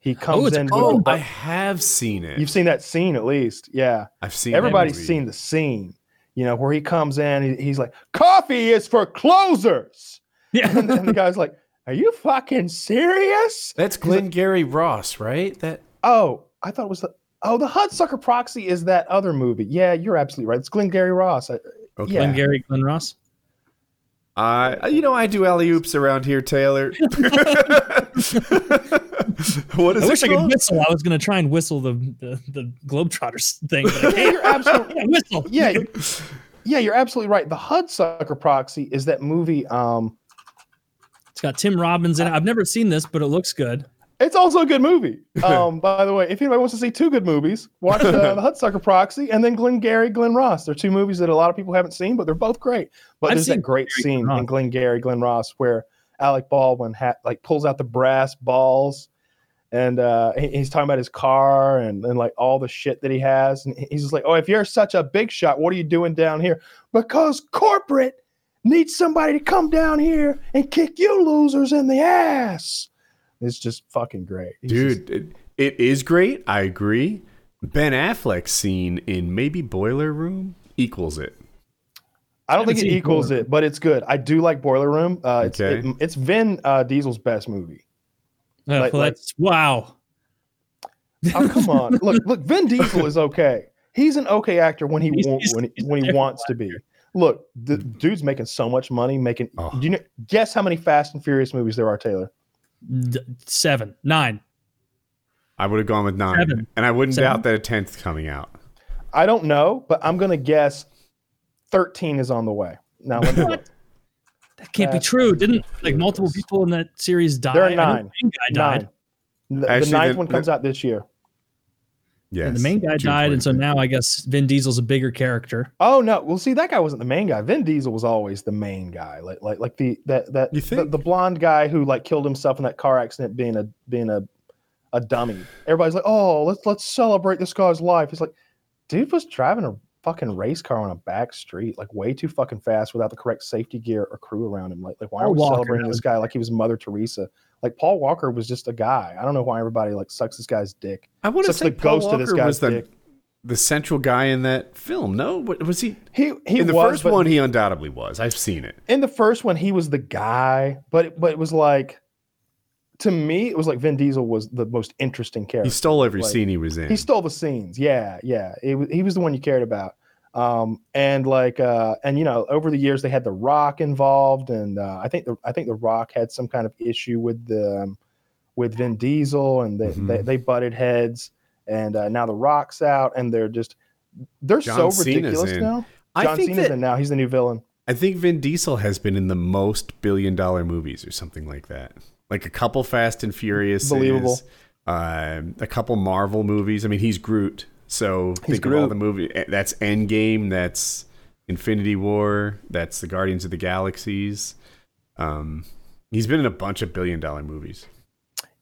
he comes it's a in. Oh, the- I have seen it. you've seen that scene at least, yeah. I've seen that Everybody's movie. seen the scene, you know, where he comes in. He, he's like, "Coffee is for closers," Yeah. and, and the guy's like, "Are you fucking serious?" That's Glengarry Ross, right? That Oh, I thought it was the oh the Hudsucker Proxy is that other movie. Yeah, you're absolutely right. It's Glengarry Ross. I, okay. Yeah. Glenn Gary, Glen Ross. Uh, you know, I do alley oops around here, Taylor. *laughs* what is I wish it I could whistle. I was gonna try and whistle the the, the Globetrotters thing. But I Yeah, you're absolutely *laughs* Yeah, whistle. yeah, you- yeah, you're absolutely right. The Hudsucker Proxy is that movie. Um, It's got Tim Robbins in it. I've never seen this, but it looks good. It's also a good movie. *laughs* Um, by the way, if anybody wants to see two good movies, watch uh, *laughs* the Hudsucker Proxy and then Glengarry Glen Ross. They're two movies that a lot of people haven't seen, but they're both great. But I've there's that great Glengarry scene in Glengarry Glen Ross where Alec Baldwin ha- like pulls out the brass balls. And uh, he's talking about his car and, and like all the shit that he has. And he's just like, Oh, if you're such a big shot, what are you doing down here? Because corporate needs somebody to come down here and kick you losers in the ass. It's just fucking great. He's just- Dude, it, it is great. I agree. Ben Affleck's scene in maybe Boiler Room equals it. I don't haven't think it equals Boiler it, but it's good. I do like Boiler Room. Uh, it's, Okay. it- it's Vin uh, Diesel's best movie. Uh, Like- well, like- wow. Oh come on, *laughs* look, look. Vin Diesel is okay. He's an okay actor when he He's- wa- he's- when, he- *laughs* when he different wants to be. Look, the dude's making so much money. Making. Oh. Do you know? Guess how many Fast and Furious movies there are, Taylor? D- seven, nine. I would have gone with nine. Seven. And I wouldn't Seven. doubt that a tenth coming out. I don't know, but I'm gonna guess thirteen is on the way. Now let. That can't be true. and Didn't like multiple people in that series die? There are nine. The died. nine. The, the ninth the- one comes out this year. Yes. And the main guy died, and so now I guess Vin Diesel's a bigger character. Oh no! Well, see, that guy wasn't the main guy. Vin Diesel was always the main guy. Like, like, like the that that You the, think? the blonde guy who like killed himself in that car accident, being a being a a dummy. Everybody's like, oh, let's let's celebrate this guy's life. It's like, dude was driving a fucking race car on a back street, like way too fucking fast without the correct safety gear or crew around him. Like, like why are we celebrating that this guy like he was Mother Teresa? Like Paul Walker was just a guy. I don't know why everybody like sucks this guy's dick. I want to say the Paul ghost of this Walker guy's was the, dick. the central guy in that film. No, was he? He he in the was, first one, he undoubtedly was. I've seen it. in the first one he was the guy but it, but it was like to me it was like Vin Diesel was the most interesting character He stole every Like, scene he was in. he stole the scenes yeah yeah it, he was the one you cared about um and like uh and you know over the years they had the rock involved and uh, i think the i think the rock had some kind of issue with the um, with Vin Diesel and they, Mhm. they they butted heads and uh, now the rock's out and they're just they're John so Cena's ridiculous in. now I john think cena's that in now he's the new villain I think Vin Diesel has been in the most billion dollar movies or something like that. Like a couple Fast and Furious, Believable. Um, a couple Marvel movies. I mean, he's Groot. So He's think of all the movie. eh, That's Endgame. That's Infinity War. That's the Guardians of the Galaxies. Um, he's been in a bunch of billion dollar movies.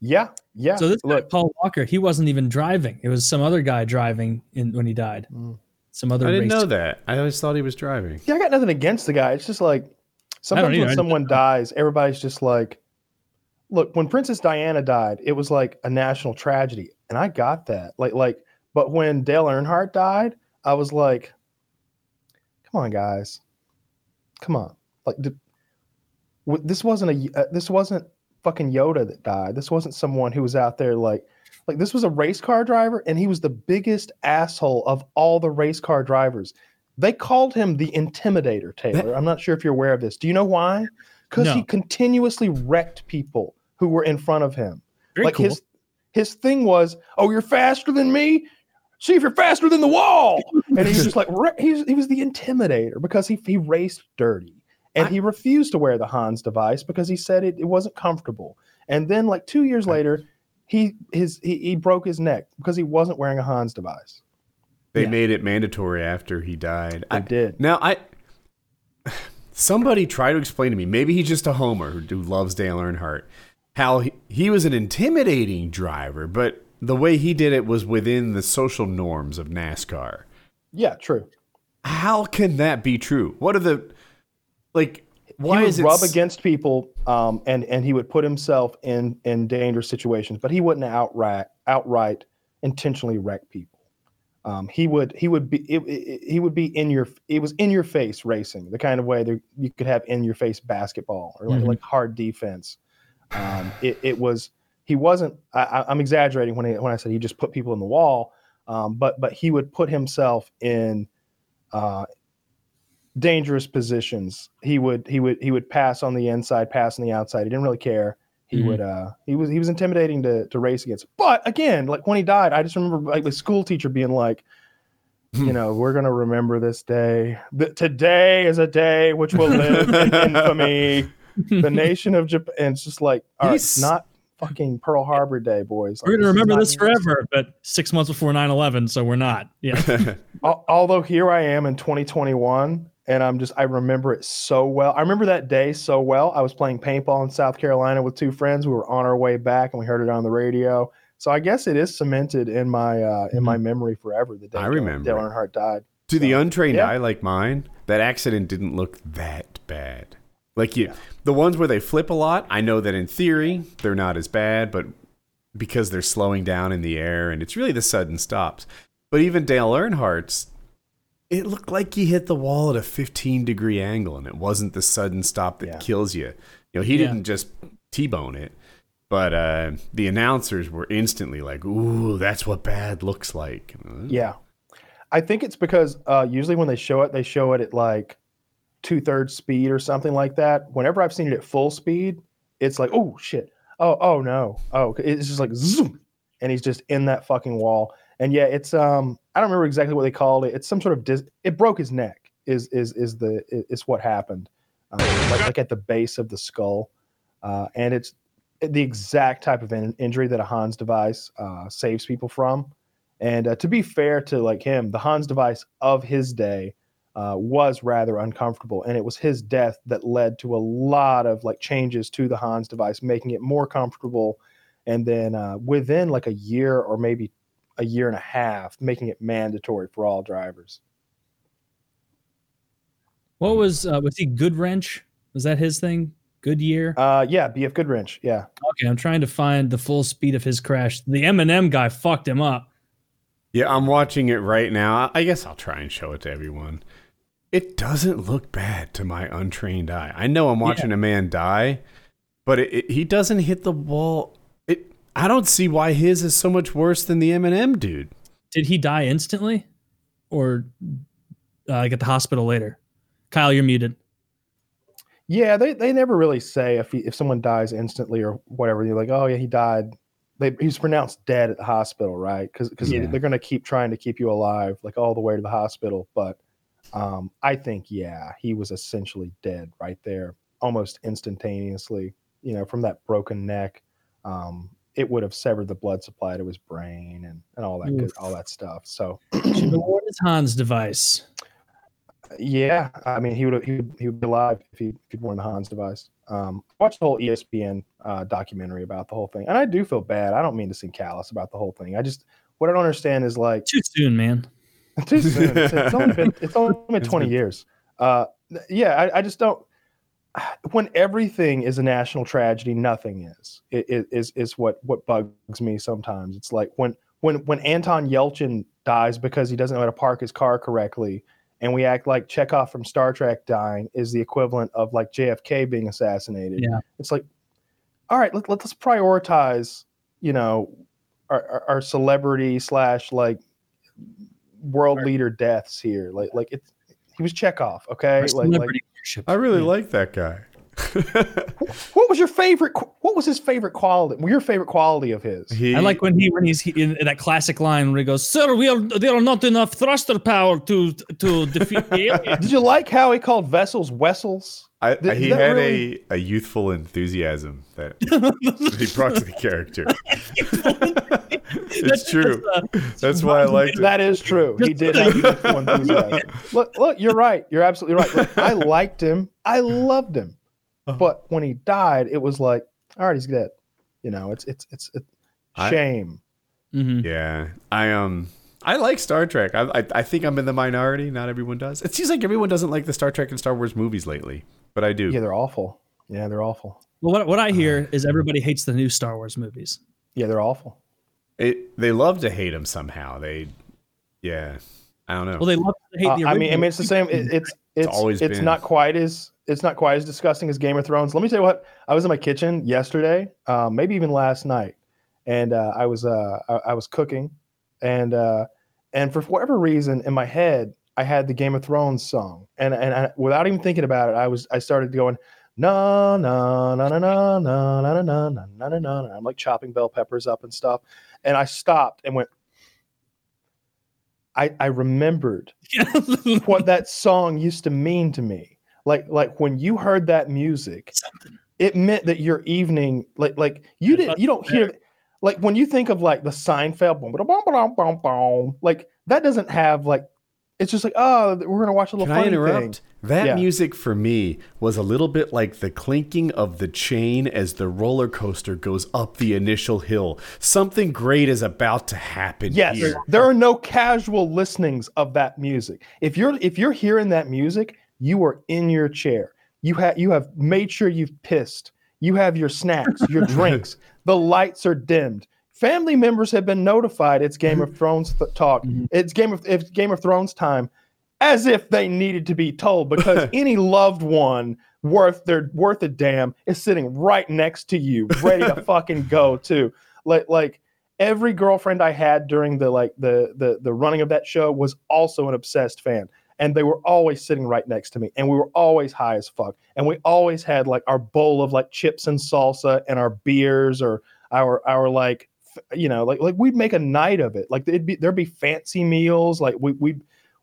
yeah yeah So this guy, look Paul Walker, he wasn't even driving. It was some other guy driving in when he died. Mm. Some other I didn't race- know that. I always thought he was driving. Yeah, I got nothing against the guy. It's just like sometimes when someone dies, everybody's just like, look, when Princess Diana died, it was like a national tragedy. And I got that. Like, like, but when Dale Earnhardt died, I was like, come on, guys. Come on. Like, this wasn't a, uh, this wasn't fucking Yoda that died. This wasn't someone who was out there like, like this was a race car driver and he was the biggest asshole of all the race car drivers They called him the Intimidator, Taylor. I'm not sure if you're aware of this. Do you know why? Because No. he continuously wrecked people who were in front of him. Very like cool. his his thing was, "Oh, you're faster than me. See if you're faster than the wall." *laughs* And he was just like, re- he was, he was the intimidator because he he raced dirty, and I- he refused to wear the Hans device because he said it, it wasn't comfortable. And then, like two years later, he his he, he broke his neck because he wasn't wearing a Hans device. They Yeah. made it mandatory after he died. I I, did. now I *sighs* somebody try to explain to me. Maybe he's just a homer who, who loves Dale Earnhardt. How he, he was an intimidating driver, but the way he did it was within the social norms of NASCAR. Yeah, true. How can that be true? What are the like? Why he would rub s- against people, um, and and he would put himself in in dangerous situations, but he wouldn't outright outright intentionally wreck people. Um, he would he would be it, it- he would be in your it was in your face racing, the kind of way that you could have in your face basketball or like, Mhm. like hard defense. Um, it, it was he wasn't. I, I- I'm exaggerating when he, when I said he just put people in the wall, um, but but he would put himself in uh, dangerous positions. He would he would he would pass on the inside, pass on the outside. He didn't really care. He Mhm. would uh he was he was intimidating to to race against. But again, like when he died, I just remember like the school teacher being like, you know, we're gonna remember this day. Today is a day which will live *laughs* in infamy. *laughs* The nation of Japan. And it's just like, all right, not fucking Pearl Harbor Day, boys. We're Like, gonna remember this forever, but six months before 9-11, so we're not. Yeah. *laughs* Although here I am in 2021 and I'm just I remember it so well. I remember that day so well. I was playing paintball in South Carolina with two friends. We were on our way back and we heard it on the radio. So I guess it is cemented in my uh, in my memory forever. The day I remember Dale. Earnhardt died. to the untrained yeah. eye like mine, that accident didn't look that bad. Like you, the ones where they flip a lot, I know that in theory they're not as bad, but because they're slowing down in the air and it's really the sudden stops. But even Dale Earnhardt's, it looked like he hit the wall at a 15 degree angle, and it wasn't the sudden stop that Yeah. kills you. You know, he Yeah. didn't just t-bone it, but uh, the announcers were instantly like, "Ooh, that's what bad looks like." Yeah. I think it's because uh, usually when they show it, they show it at like two thirds speed or something like that. Whenever I've seen it at full speed, it's like, oh shit. Oh, oh no. Oh, it's just like zoom. And he's just in that fucking wall. And yeah, it's um I don't remember exactly what they called it. It's some sort of dis- it broke his neck is is is the is what happened. Um, like, like at the base of the skull. Uh, and it's the exact type of in- injury that a Hans device uh, saves people from. And uh, to be fair to like him, the Hans device of his day uh, was rather uncomfortable, and it was his death that led to a lot of like changes to the Hans device, making it more comfortable. And then uh, within like a year or maybe a year and a half, making it mandatory for all drivers. what was uh, was he Good Wrench? Was that his thing? Goodyear? Uh, yeah, BF Goodwrench. Yeah, Okay, I'm trying to find the full speed of his crash. The M&M guy fucked him up. Yeah, I'm watching it right now. I guess I'll try and show it to everyone. It doesn't look bad to my untrained eye. I know I'm watching a man die, but it, it, he doesn't hit the wall. It. I don't see why his is so much worse than the M&M dude. Did he die instantly, or uh, like at the hospital later? Kyle, you're muted. yeah. They, they never really say if he, if someone dies instantly or whatever. They're like, oh yeah, he died. They, he's pronounced dead at the hospital, right? Because Yeah. they're going to keep trying to keep you alive, like all the way to the hospital. But um, I think, yeah, he was essentially dead right there, almost instantaneously. You know, from that broken neck, um, it would have severed the blood supply to his brain and, and all that good, all that stuff. So, have *clears throat* worn Hans device. yeah, I mean, he would he would he would be alive if he if he'd worn the Hans device. Um, I watched the whole ESPN uh, documentary about the whole thing, and I do feel bad. I don't mean to seem callous about the whole thing. I just what I don't understand is like Too soon, man. *laughs* too soon. It's, it's only been it's only been twenty been- years. Uh, yeah, I, I just don't. *sighs* When everything is a national tragedy, nothing is. It, it is is what what bugs me sometimes. It's like when when when Anton Yelchin dies because he doesn't know how to park his car correctly, and we act like Chekhov from Star Trek dying is the equivalent of like JFK being assassinated. Yeah. It's like, all right, let, let's prioritize, you know, our, our, our celebrity slash like world leader deaths here. Like like it's He was Chekhov. Okay, like, like. I really like that guy. What was your favorite? What was his favorite quality? Your favorite quality of his? He, I like when he when he's he, in, in that classic line where he goes, "Sir, we are there are not enough thruster power to to defeat the *laughs* aliens." Did you like how he called vessels Wessels? I, Th- he had really- a, a youthful enthusiasm that he brought to the character. *laughs* *laughs* it's true. Uh, That's why I liked it. That is true. He did have youthful enthusiasm. Look, look, you're right. You're absolutely right. Look, I liked him. I loved him. Uh-huh. But when he died, it was like, all right, he's dead. You know, it's it's it's, it's I- shame. Mhm. Yeah, I um, I like Star Trek. I, I I think I'm in the minority. Not everyone does. It seems like everyone doesn't like the Star Trek and Star Wars movies lately, but I do. Yeah, they're awful. Yeah, they're awful. Well, what what I hear is everybody hates the new Star Wars movies. Yeah, they're awful. It, they love to hate them somehow. They, yeah, I don't know. Well, they love to hate Uh, the I mean, I mean, it's the same. It, it's it's always it's been. not quite as it's not quite as disgusting as Game of Thrones. Let me tell you what. I was in my kitchen yesterday, um, maybe even last night, and uh, I was uh, I, I was cooking, and uh, and for whatever reason in my head I had the Game of Thrones song, and and I, without even thinking about it, I was I started going. No, no, no, no, no, no, no, no, no, no, no, no, no. I'm like chopping bell peppers up and stuff. And I stopped and went, I, I remembered what that song used to mean to me. Like like when you heard that music, Something. it meant that your evening, like like you didn't you don't hear like when you think of like the Seinfeld, boom, boom, boom, boom, boom, boom, like that doesn't have like it's just like oh we're gonna watch a little Can I interrupt? thing. That Yeah. music for me was a little bit like the clinking of the chain as the roller coaster goes up the initial hill. Something great is about to happen Yes, here. there are no casual listenings of that music. If you're if you're hearing that music, you are in your chair. You have you have made sure you've pissed. You have your snacks, your *laughs* drinks. The lights are dimmed. Family members have been notified. It's Game of Thrones th- talk. Mhm. It's Game of it's Game of Thrones time, as if they needed to be told. Because *laughs* any loved one worth their worth a damn is sitting right next to you, ready to *laughs* fucking go too. Like like every girlfriend I had during the like the the the running of that show was also an obsessed fan. And they were always sitting right next to me, and we were always high as fuck. And we always had like our bowl of like chips and salsa, and our beers, or our our like you know like like we'd make a night of it. Like it'd be there'd be fancy meals. Like we we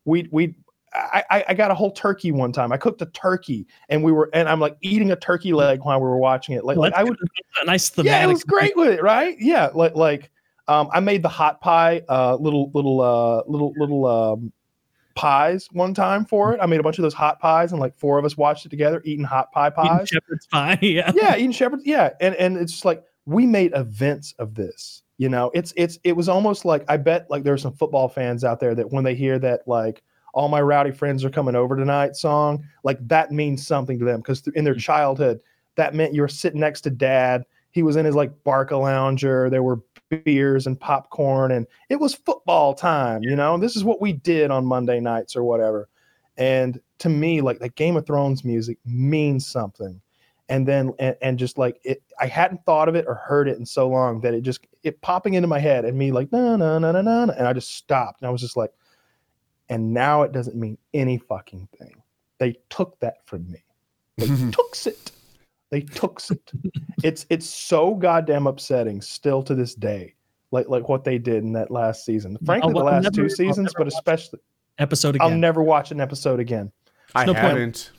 we we I, I I got a whole turkey one time. I cooked a turkey, and we were and I'm like eating a turkey leg while we were watching it. Like, Well, like I would a nice yeah, it was great with it, right? Yeah, like like um, I made the hot pie, uh, little little uh, little little um, pies one time for it. I made a bunch of those hot pies, and like four of us watched it together, eating hot pie Eating pies. shepherd's pie. *laughs* Yeah. yeah, eating shepherd's, Yeah, and and it's just like we made events of this. You know, it's it's it was almost like I bet like there's some football fans out there that when they hear that like all my rowdy friends are coming over tonight song, like that means something to them because in their mm. childhood that meant you were sitting next to dad. He was in his like Barcalounger. There were beers and popcorn, and it was football time. You know, this is what we did on Monday nights or whatever. And to me, like the Game of Thrones music means something and then and, and just like it i hadn't thought of it or heard it in so long that it just it popping into my head and me like no no no no no and i just stopped and i was just like and now it doesn't mean any fucking thing they took that from me they *laughs* took it they took it it's it's so goddamn upsetting still to this day like like what they did in that last season frankly the I'll last never- two seasons but especially Episode i'll never watch an episode again I no haven't.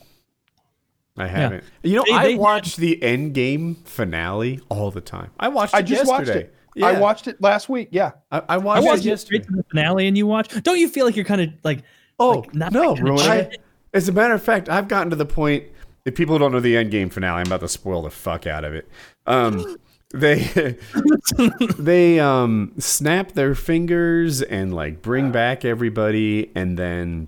I haven't. You know, They- I they had- watch the Endgame finale all the time. I watched it i just watched it Yeah. i watched it last week yeah I, I I watched watched it it straight yesterday. to the finale, and you watch. Don't you feel like you're kind of like Oh like, not no! like I- it? as a matter of fact, I've gotten to the point. If people don't know the Endgame finale, I'm about to spoil the fuck out of it. Um, they *laughs* they um snap their fingers and like bring back everybody, and then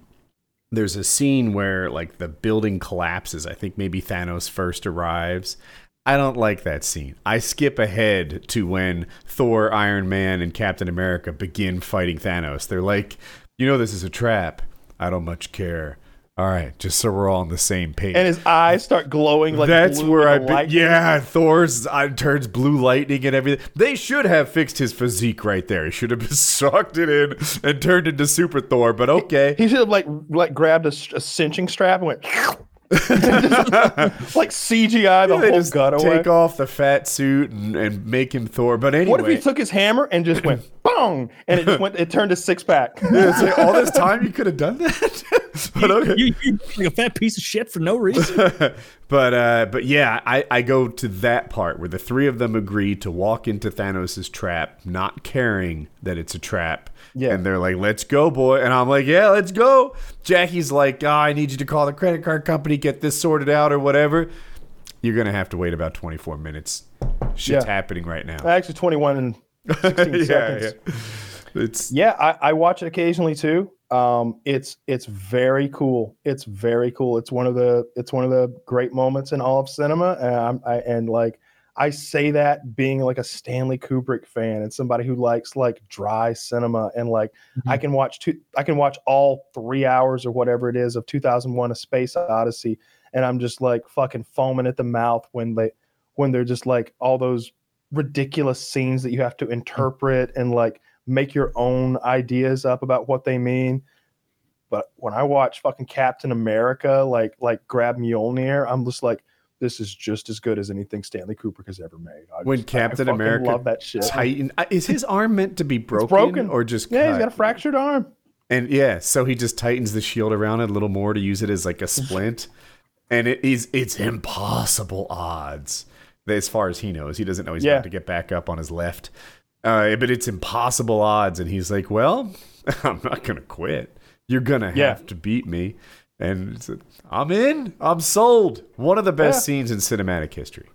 there's a scene where like the building collapses. I think maybe Thanos first arrives. I don't like that scene. I skip ahead to when Thor, Iron Man, and Captain America begin fighting Thanos. They're like, you know, this is a trap. I don't much care. All right, just so we're all on the same page. and his eyes start glowing like That's where I be- yeah, Thor's eye turns blue lightning and everything. They should have fixed his physique right there. He should have *laughs* sucked it in and turned into Super Thor. But okay, He should have like like grabbed a cinching strap and went *laughs* like CGI the they whole gut away. take off the fat suit and, and make him Thor. But anyway, What if he took his hammer and just went *laughs* bong and it just went it turned to six pack? Yeah, like, all this time you could have done that. *laughs* but okay. You, you like a fat piece of shit for no reason. *laughs* but uh, but yeah, I, I go to that part where the three of them agree to walk into Thanos' trap, not caring that it's a trap. Yeah. And they're like, let's go, boy. And I'm like, yeah, let's go. Jackie's like, oh, I need you to call the credit card company, get this sorted out or whatever. You're going to have to wait about 24 minutes. Shit's Yeah. happening right now. Actually, twenty one and sixteen *laughs* yeah, seconds. yeah. It's Yeah, I, I watch it occasionally too. Um, it's it's very cool. It's very cool. It's one of the it's one of the great moments in all of cinema. And I'm, I and like I say that being like a Stanley Kubrick fan and somebody who likes like dry cinema and like I can watch two I can watch all three hours or whatever it is of 2001: A Space Odyssey, and I'm just like fucking foaming at the mouth when they when they're just like all those ridiculous scenes that you have to interpret and like make your own ideas up about what they mean. But when I watch fucking Captain America, like like grab Mjolnir, I'm just like, this is just as good as anything Stanley Kubrick has ever made. I When just- Captain I America love that shit. Titan. uh, Is his arm meant to be broken, broken. or just Yeah, he's cut? got a fractured arm. And yeah, so he just tightens the shield around it a little more to use it as like a splint. *laughs* And it is it's impossible odds. As far as he knows, he doesn't know he's Yeah. about to get back up on his left. Uh, but it's impossible odds, and he's like, "Well, *laughs* I'm not gonna quit. You're gonna have Yeah. to beat me." And it's, I'm in. I'm sold. One of the best Yeah. scenes in cinematic history.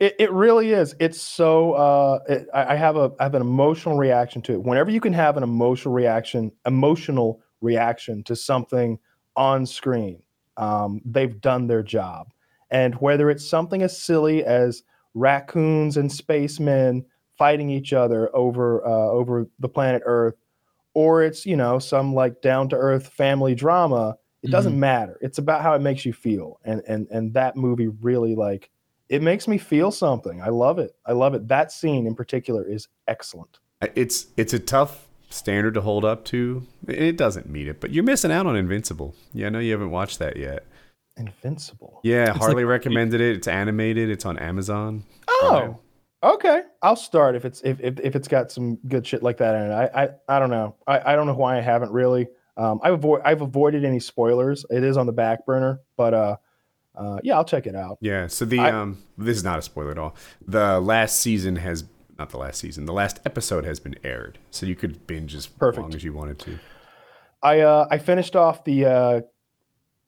It, it really is. It's so. Uh, it, I I have a I have an emotional reaction to it. Whenever you can have an emotional reaction, emotional reaction to something on screen, um, they've done their job. And whether it's something as silly as raccoons and spacemen fighting each other over uh, over the planet Earth, or it's you know some like down to earth family drama, it doesn't matter. It's about how it makes you feel. And and and that movie really like it makes me feel something. I love it. I love it. That scene in particular is excellent. It's it's a tough standard to hold up to. It doesn't meet it, but you're missing out on Invincible. Yeah, I know you haven't watched that yet. Invincible. Yeah, It's Harley like- recommended it. It's animated. It's on Amazon. Oh, okay. I'll start if it's if, if, if it's got some good shit like that in it. I I, I don't know. I, I don't know why I haven't really. Um, I've avoid I've avoided any spoilers. It is on the back burner, but uh, uh, yeah, I'll check it out. Yeah. So the I- um, this is not a spoiler at all. The last season has not the last season. The last episode has been aired, so you could binge as Perfect. long as you wanted to. I uh I finished off the uh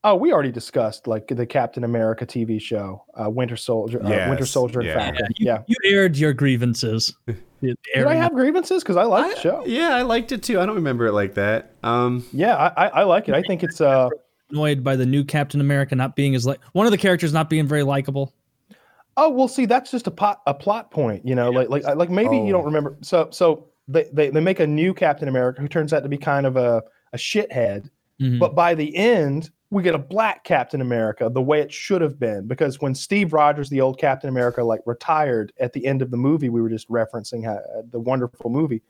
oh we already discussed like the Captain America TV show uh, Winter Soldier uh, Winter Yes, Soldier and yeah. You, Yeah. you aired your grievances. *laughs* Did I have grievances? Because I like the show. Yeah, I liked it too. I don't remember it like that. Um, Yeah, I, I, I like it. I think it's uh annoyed by the new Captain America not being as like one of the characters not being very likable. oh well see that's just a pot a plot point, you know, like like like maybe you don't Oh. remember so so they, they they make a new Captain America who turns out to be kind of a, a shithead, Mhm. but by the end we get a black Captain America the way it should have been because when Steve Rogers the old Captain America like retired at the end of the movie we were just referencing how, the wonderful movie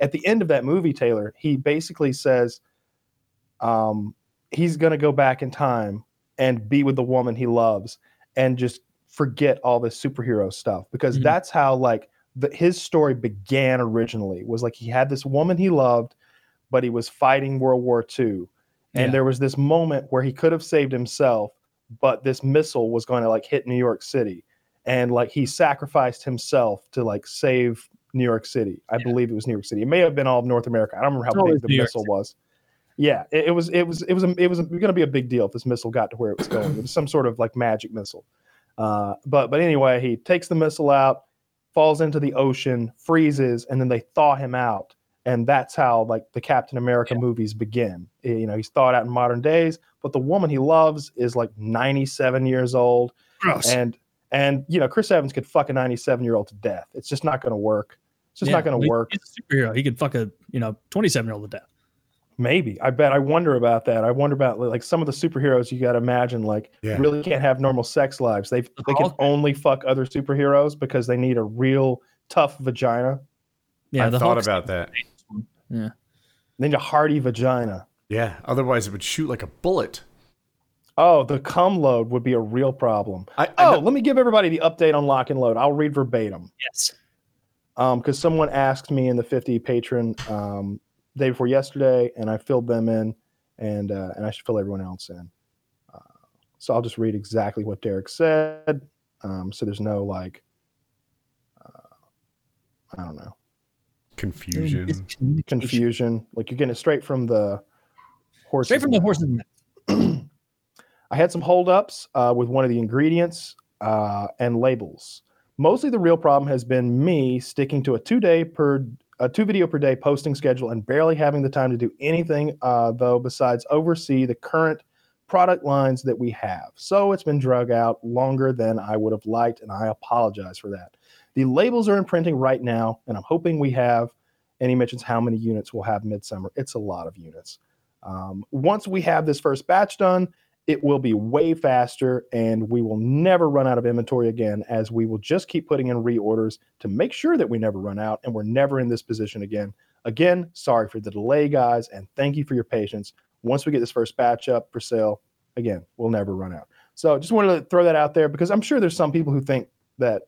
at the end of that movie Taylor he basically says um he's going to go back in time and be with the woman he loves and just forget all this superhero stuff because Mhm. that's how like the, his story began originally was like he had this woman he loved but he was fighting world war ii and Yeah. there was this moment where he could have saved himself but this missile was going to like hit new york city. And like he sacrificed himself to like save new york city. I believe it was new york city. It may have been all of north america. I don't remember how big the New missile was. Yeah it, it was it was it was a, it was going to be a big deal if this missile got to where it was going. It was some sort of like magic missile. Uh, but but anyway he takes the missile out falls into the ocean freezes and then they thaw him out and that's how like the captain america movies begin you know he's thawed out in modern days but the woman he loves is like 97 years old Gross. and and you know chris evans could fuck a 97 year old to death it's just not going to work it's just Yeah, not going to work He's a superhero. He could fuck a you know 27 year old to death. Maybe. I bet. I wonder about that. I wonder about like some of the superheroes you got to imagine like Yeah. really can't have normal sex lives. They they can only fuck other superheroes because they need a real tough vagina. Yeah, I the thought Hulk's- about that. Yeah. They need a hardy vagina. Yeah. Otherwise, it would shoot like a bullet. Oh, the cum load would be a real problem. I, I Oh, know- let me give everybody the update on lock and load. I'll read verbatim. Yes. um because someone asked me in the 50 patron um day before yesterday and i filled them in and uh and i should fill everyone else in uh, so i'll just read exactly what derek said um so there's no like uh, i don't know confusion. It's confusion like you're getting it straight from the horse Straight from the horse's mouth. *clears throat* I had some holdups uh, with one of the ingredients uh, and labels. Mostly the real problem has been me sticking to a two day per a two video per day posting schedule and barely having the time to do anything uh, though besides oversee the current product lines that we have. So it's been drug out longer than I would have liked, and I apologize for that. The labels are in printing right now, and I'm hoping we have. And he mentions how many units we'll have midsummer. It's a lot of units. Um, once we have this first batch done, it will be way faster and we will never run out of inventory again as we will just keep putting in reorders to make sure that we never run out and we're never in this position again. Again, sorry for the delay, guys, and thank you for your patience. Once we get this first batch up for sale, again, we'll never run out. So just wanted to throw that out there because I'm sure there's some people who think that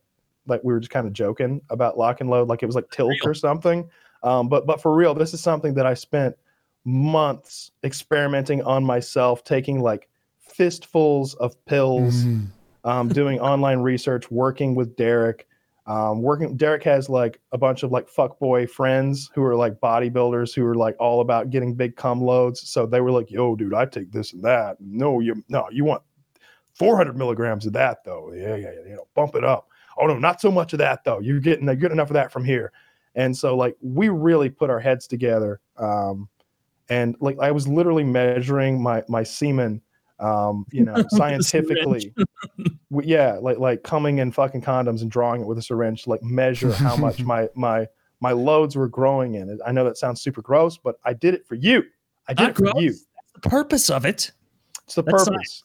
like we were just kind of joking about lock and load, like it was like tilt or something. Um, but but for real, this is something that I spent months experimenting on myself, taking like fistfuls of pills, Mhm. um, doing *laughs* online research, working with Derek. Um, working, Derek has like a bunch of like fuckboy friends who are like bodybuilders who are like all about getting big cum loads. So they were like, "Yo, dude, I take this and that." No, you no, you want 400 milligrams of that though. Yeah, yeah, yeah. You know, bump it up. Oh no, not so much of that though. You're getting good enough of that from here. And so like we really put our heads together. Um, and like I was literally measuring my my semen, um, you know, *laughs* scientifically. *laughs* Yeah, like like coming in fucking condoms and drawing it with a syringe, to, like measure how much *laughs* my my my loads were growing in it. I know that sounds super gross, but I did it for you. I did Not it for gross. you. That's the purpose of it. It's the That's purpose.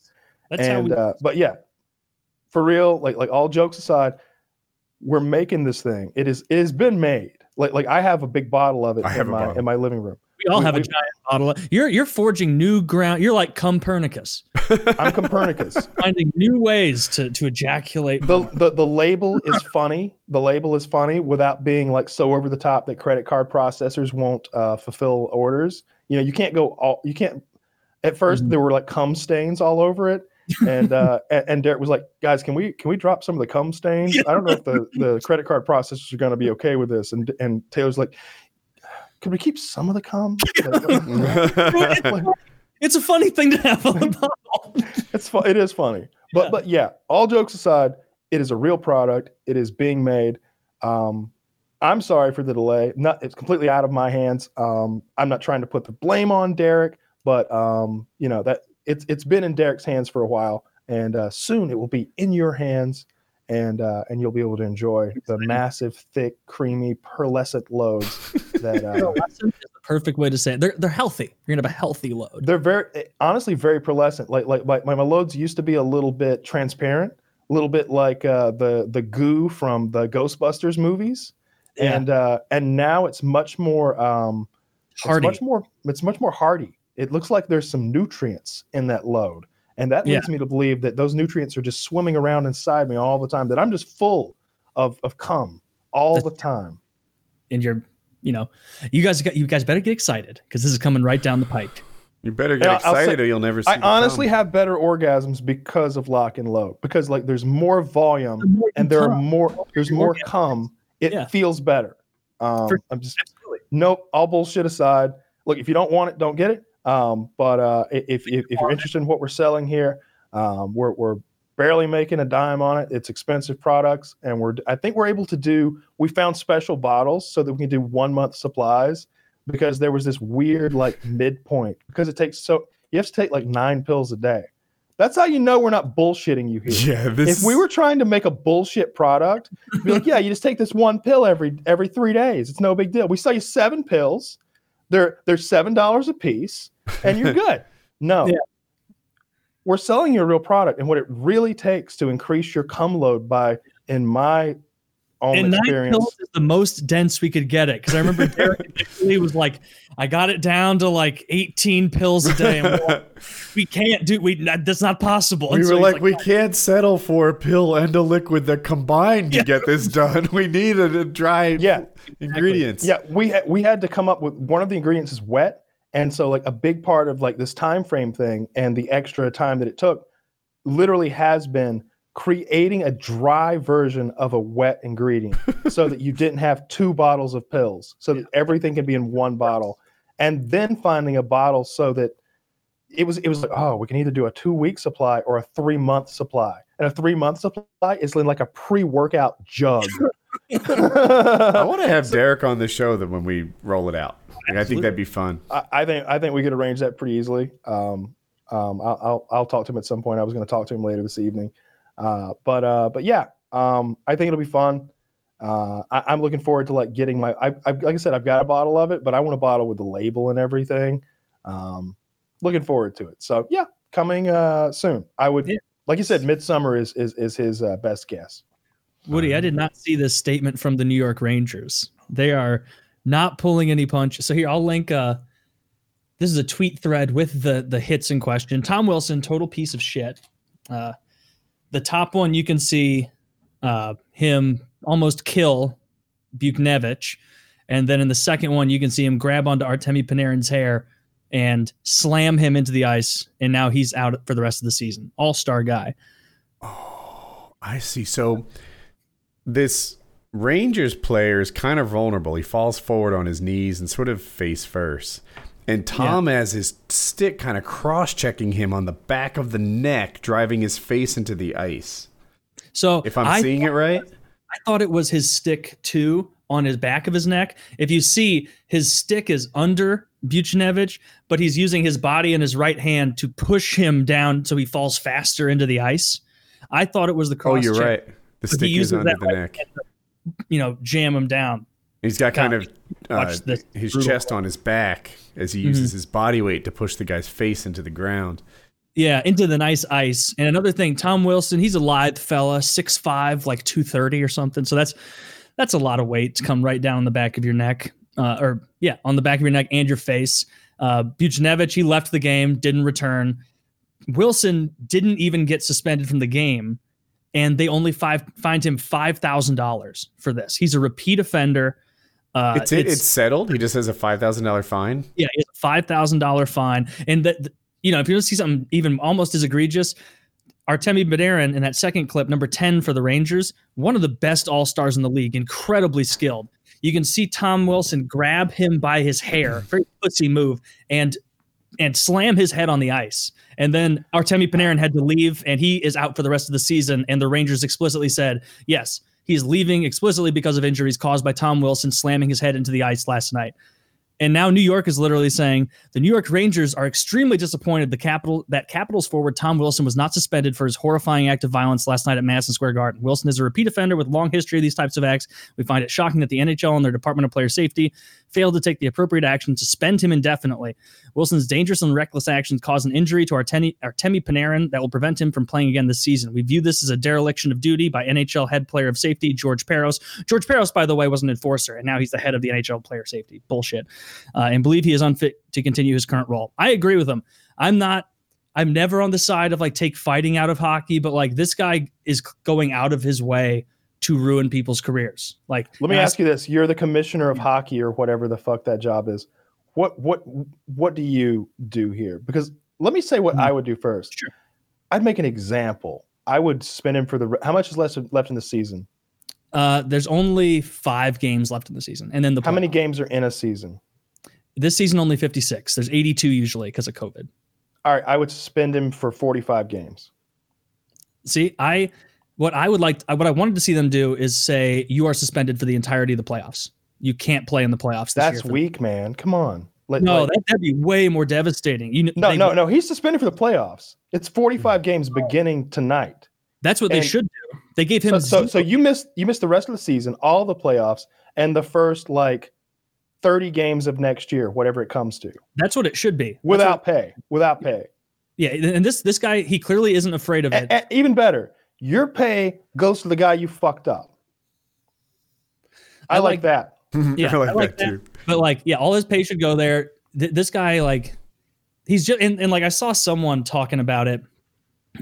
That's how and we. uh, but yeah, for real, like like all jokes aside, we're making this thing. It is it has been made. Like like I have a big bottle of it I in a my bottle. in my living room. we all we- have a giant bottle. Of, you're you're forging new ground. You're like Copernicus, *laughs* I'm Copernicus. finding new ways to to ejaculate. the, the the label is funny. The label is funny without being like so over the top that credit card processors won't uh, fulfill orders. You know, you can't go all. You can't. At 1st Mhm. there were like cum stains all over it, and uh, and, Derek was like, "Guys, can we can we drop some of the cum stains? I don't know if the, the *laughs* credit card processors are going to be okay with this." And and Taylor's like, "Could we keep some of the cum?" Like, *laughs* *laughs* it's a funny thing to have on the bottle. it's fun. It is funny, but Yeah. but yeah. All jokes aside, it is a real product. It is being made. Um, I'm sorry for the delay. Not it's completely out of my hands. Um, I'm not trying to put the blame on Derek, but um, you know that it's it's been in Derek's hands for a while, and uh, soon it will be in your hands, and uh, and you'll be able to enjoy the massive, thick, creamy, pearlescent loads that. Uh, Pearlescent is the perfect way to say it. They're they're healthy. You're gonna have a healthy load. they're very eh, honestly very pearlescent. Like like like my, my loads used to be a little bit transparent, a little bit like uh, the the goo from the Ghostbusters movies, Yeah. and uh, and now it's much more um, Hardy. It's much more it's much more hardy. It looks like there's some nutrients in that load, and that Yeah. leads me to believe that those nutrients are just swimming around inside me all the time. That I'm just full of of cum all the time. and you're, you know, you guys you guys better get excited because this is coming right down the pike. you better get Yeah, I'll say- excited or you'll never see I the honestly cum. have better orgasms because of lock and load because like there's more volume and there are more there's more orgasm. cum it Yeah. feels better um For- i'm just Absolutely. nope all bullshit aside look if you don't want it don't get it um but uh if if, if you're interested in what we're selling here um we're, we're barely making a dime on it it's expensive products and we're i think we're able to do we found special bottles so that we can do one month supplies because there was this weird like midpoint because it takes so you have to take like nine pills a day that's how you know we're not bullshitting you here Yeah, this if we were trying to make a bullshit product, be like, yeah, you just take this one pill every every three days. It's no big deal. We sell you seven pills. they're they're seven dollars a piece, and you're good. *laughs* No, Yeah. we're selling you a real product, and what it really takes to increase your cum load by, in my own and nine experience, pills is the most dense we could get it because I remember *laughs* Derek initially was like, "I got it down to like 18 pills a day." And we're like, we can't do we. That's not possible. we And were so he's like, we can't settle for a pill and a liquid that combined to Yeah. get this done. We need a, a dry Yeah. ingredients. Yeah, we had we had to come up with one of the ingredients is wet, and so like a big part of like this time frame thing and the extra time that it took, literally has been creating a dry version of a wet ingredient, *laughs* so that you didn't have two bottles of pills, so that everything can be in one bottle, and then finding a bottle so that it was it was like oh we can either do a two week supply or a three month supply, and a three month supply is in like a pre workout jug. *laughs* I *laughs* want to have Derek on the show that when we roll it out. Like, I think that'd be fun. I, I think I think we could arrange that pretty easily. Um, um, I'll, I'll I'll talk to him at some point. I was going to talk to him later this evening, uh, but uh, but yeah, um, I think it'll be fun. Uh, I, I'm looking forward to like getting my. I, I like I said, I've got a bottle of it, but I want a bottle with the label and everything. Um, looking forward to it. So yeah, coming uh, soon. I would, Yeah. like you said, midsummer is is is his uh, best guess. Woody, I did not see this statement from the New York Rangers. They are not pulling any punches. So here, I'll link. Uh, this is a tweet thread with the the hits in question. Tom Wilson, total piece of shit. Uh, the top one you can see uh, him almost kill Buchnevich, and then in the second one you can see him grab onto Artemi Panarin's hair and slam him into the ice, and now he's out for the rest of the season. All star guy. Oh, I see. So this Rangers player is kind of vulnerable. He falls forward on his knees and sort of face first. And Tom has his stick kind of cross checking him on the back of the neck, driving his face into the ice. So If I'm I seeing it right. I thought it was his stick too on his back of his neck. If you see, his stick is under Buchnevich, but he's using his body and his right hand to push him down so he falls faster into the ice. I thought it was the cross. Oh, you're check, right. The stick is under the right neck. to, You know, jam him down. He's got kind of uh, his chest on his back as he uses his body weight to push the guy's face into the ground. Yeah, into the nice ice. And another thing, Tom Wilson, he's a lithe fella, 6'5", like 230 or something. So that's that's a lot of weight to come right down on the back of your neck. Uh, or yeah, on the back of your neck and your face. Uh Buchnevich, he left the game, didn't return. Wilson didn't even get suspended from the game, and they only five fined him five thousand dollars for this. He's a repeat offender. Uh, It's, it, it's settled. He just has a five thousand dollar fine. yeah, it's a five thousand dollar fine, and that you know if you want to see something even almost as egregious, Artemi Panarin in that second clip, number ten for the Rangers, one of the best All Stars in the league, incredibly skilled. You can see Tom Wilson grab him by his hair, very pussy move, and and slam his head on the ice. And then Artemi Panarin had to leave, and he is out for the rest of the season. And the Rangers explicitly said, yes, he's leaving explicitly because of injuries caused by Tom Wilson slamming his head into the ice last night. And now New York is literally saying the New York Rangers are extremely disappointed the capital that Capitals forward Tom Wilson was not suspended for his horrifying act of violence last night at Madison Square Garden. Wilson is a repeat offender with long history of these types of acts. We find it shocking that the NHL and their Department of Player Safety failed to take the appropriate action to suspend him indefinitely. Wilson's dangerous and reckless actions cause an injury to Artemi, Artemi Panarin that will prevent him from playing again this season. We view this as a dereliction of duty by NHL head player of safety George Parros. George Parros, by the way, was an enforcer, and now he's the head of the NHL player safety. Bullshit. Uh, and believe he is unfit to continue his current role. I agree with him. I'm not. I'm never on the side of like take fighting out of hockey, but like this guy is going out of his way to ruin people's careers. Like, Let me ask you this: You're the commissioner of hockey, or whatever the fuck that job is. What what what do you do here? Because let me say what Mhm. I would do first. Sure. I'd make an example. I would spin him for the. How much is left left in the season? Uh, there's only five games left in the season, and then the How many games are in a season? This season only 56. There's 82 usually because of COVID. All right, I would spend him for 45 games. See, I what I would like, what I wanted to see them do is say you are suspended for the entirety of the playoffs. You can't play in the playoffs. This That's weak, man. Come on. Let- No, like- that'd be way more devastating. You know, no, no, no. He's suspended for the playoffs. It's 45 games beginning tonight. That's what they should do. They gave him So, so, so you missed you missed the rest of the season, all the playoffs, and the first like 30 games of next year, whatever it comes to, That's what it should be. Without what- pay. Without pay. yeah, and this this guy he clearly isn't afraid of it. A- a- even better, your pay goes to the guy you fucked up. I, I like, like- that. Yeah, *laughs* I like, I like that too. but like yeah all his pay should go there. Th- this guy like he's just and, and like i saw someone talking about it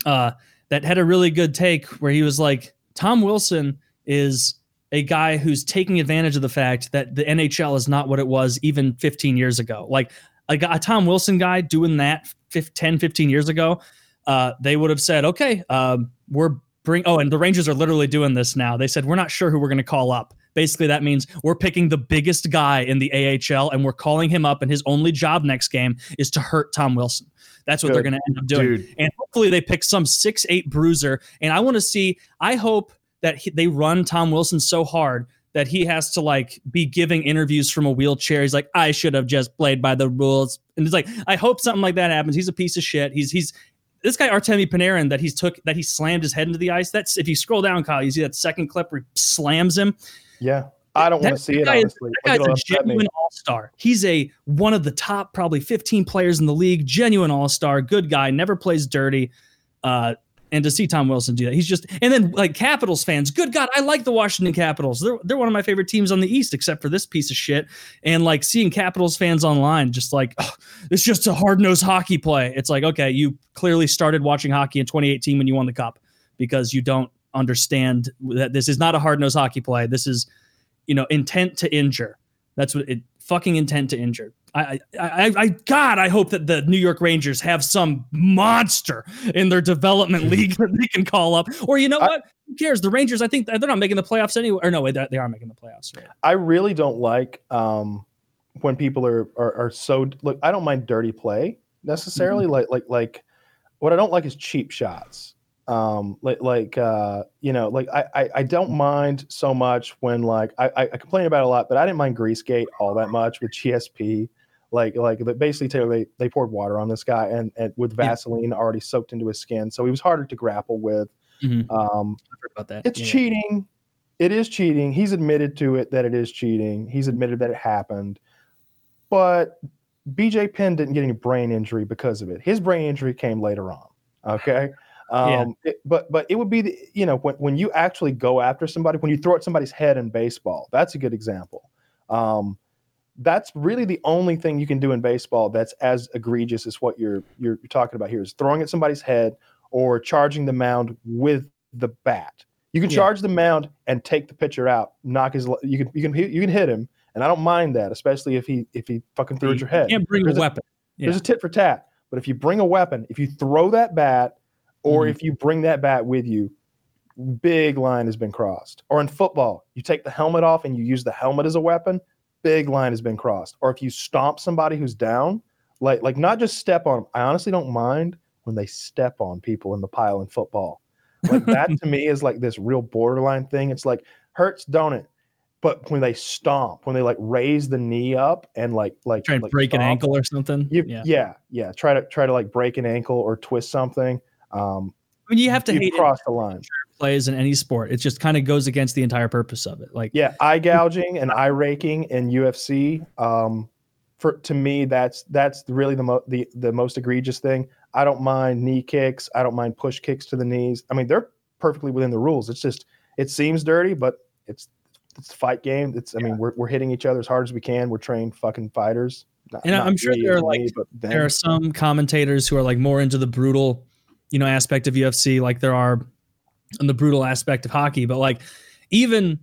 uh that had a really good take where he was like tom wilson is a guy who's taking advantage of the fact that the nhl is not what it was even 15 years ago. Like a, a tom wilson guy doing that fif- 10 15 years ago uh they would have said okay um we're bring oh and the rangers are literally doing this now. They said we're not sure who we're going to call up basically that means we're picking the biggest guy in the AHL and we're calling him up and his only job next game is to hurt Tom Wilson. That's what they're going to end up doing. Dude. And hopefully they pick some six eight bruiser. And I want to see. I hope that he, they run Tom Wilson so hard that he has to like be giving interviews from a wheelchair. He's like, I should have just played by the rules. And it's like, I hope something like that happens. He's a piece of shit. He's he's this guy Artemi Panarin that he's took that he slammed his head into the ice. That's if you scroll down, Kyle, you see that second clip where he slams him. Yeah. I don't want to see it, guy is- honestly. That guy's a genuine all star. He's a one of the top probably 15 players in the league. Genuine all star, good guy, never plays dirty. Uh, and to see Tom Wilson do that, he's just and then like Capitals fans, good God, I like the Washington Capitals. They're they're one of my favorite teams on the East, except for this piece of shit. And like seeing Capitals fans online, just like "Ugh, it's just a hard nosed hockey play. It's like okay, you clearly started watching hockey in 2018 when you won the cup because you don't understand that this is not a hard nosed hockey play. This is you know intent to injure. That's what it fucking intent to injure. I, I, I, I, God, I hope that the New York Rangers have some monster in their development *laughs* league that they can call up. Or you know I- what? Who cares? The Rangers, I think they're not making the playoffs anyway. Or no, wait, they they are making the playoffs. Right? I really don't like um, when people are, are are so look. I don't mind dirty play necessarily. Like like like what I don't like is cheap shots. Um, like like uh, you know, like I, I I don't mind so much when like I I complain about a lot, but I didn't mind Greasegate all that much with GSP. Like like basically Taylor they they poured water on this guy and and with Yeah. Vaseline already soaked into his skin, so he was harder to grapple with. Mhm. Um, about that. it's Yeah. cheating. It is cheating. He's admitted to it that it is cheating. He's admitted that it happened. But BJ Penn didn't get any brain injury because of it. His brain injury came later on. Okay. Yeah. Um, it- but but it would be the, you know when, when you actually go after somebody when you throw at somebody's head in baseball that's a good example um, that's really the only thing you can do in baseball that's as egregious as what you're you're, you're talking about here is throwing at somebody's head or charging the mound with the bat. You can Yeah. charge the mound and take the pitcher out, knock his. You can you can hit- you can hit him, and I don't mind that, especially if he if he fucking threw at your head. You can't bring There's a a- weapon. There's a tit for tat, but if you bring a weapon, if you throw that bat, or Mhm. if you bring that bat with you, big line has been crossed. Or in football, you take the helmet off and you use the helmet as a weapon, big line has been crossed. Or if you stomp somebody who's down, like like not just step on them. I honestly don't mind when they step on people in the pile in football. Like that *laughs* to me is like this real borderline thing. It's like hurts, don't it? But when they stomp, when they like raise the knee up and like like Try and like break an ankle or something. you, yeah. yeah. yeah, Try to try to like break an ankle or twist something. Um, I mean, you have to you cross the line. plays in any sport. It just kind of goes against the entire purpose of it. Like, Yeah, eye gouging and eye raking in UFC. Um, for to me, that's that's really the mo- the the most egregious thing. I don't mind knee kicks. I don't mind push kicks to the knees. I mean, they're perfectly within the rules. It's just it seems dirty, but it's it's a fight game. It's I mean, we're we're hitting each other as hard as we can. We're trained fucking fighters. Not- And not I'm sure there are, like- me, there are some commentators who are like more into the brutal, you know, aspect of UFC, like there are in the brutal aspect of hockey. But like even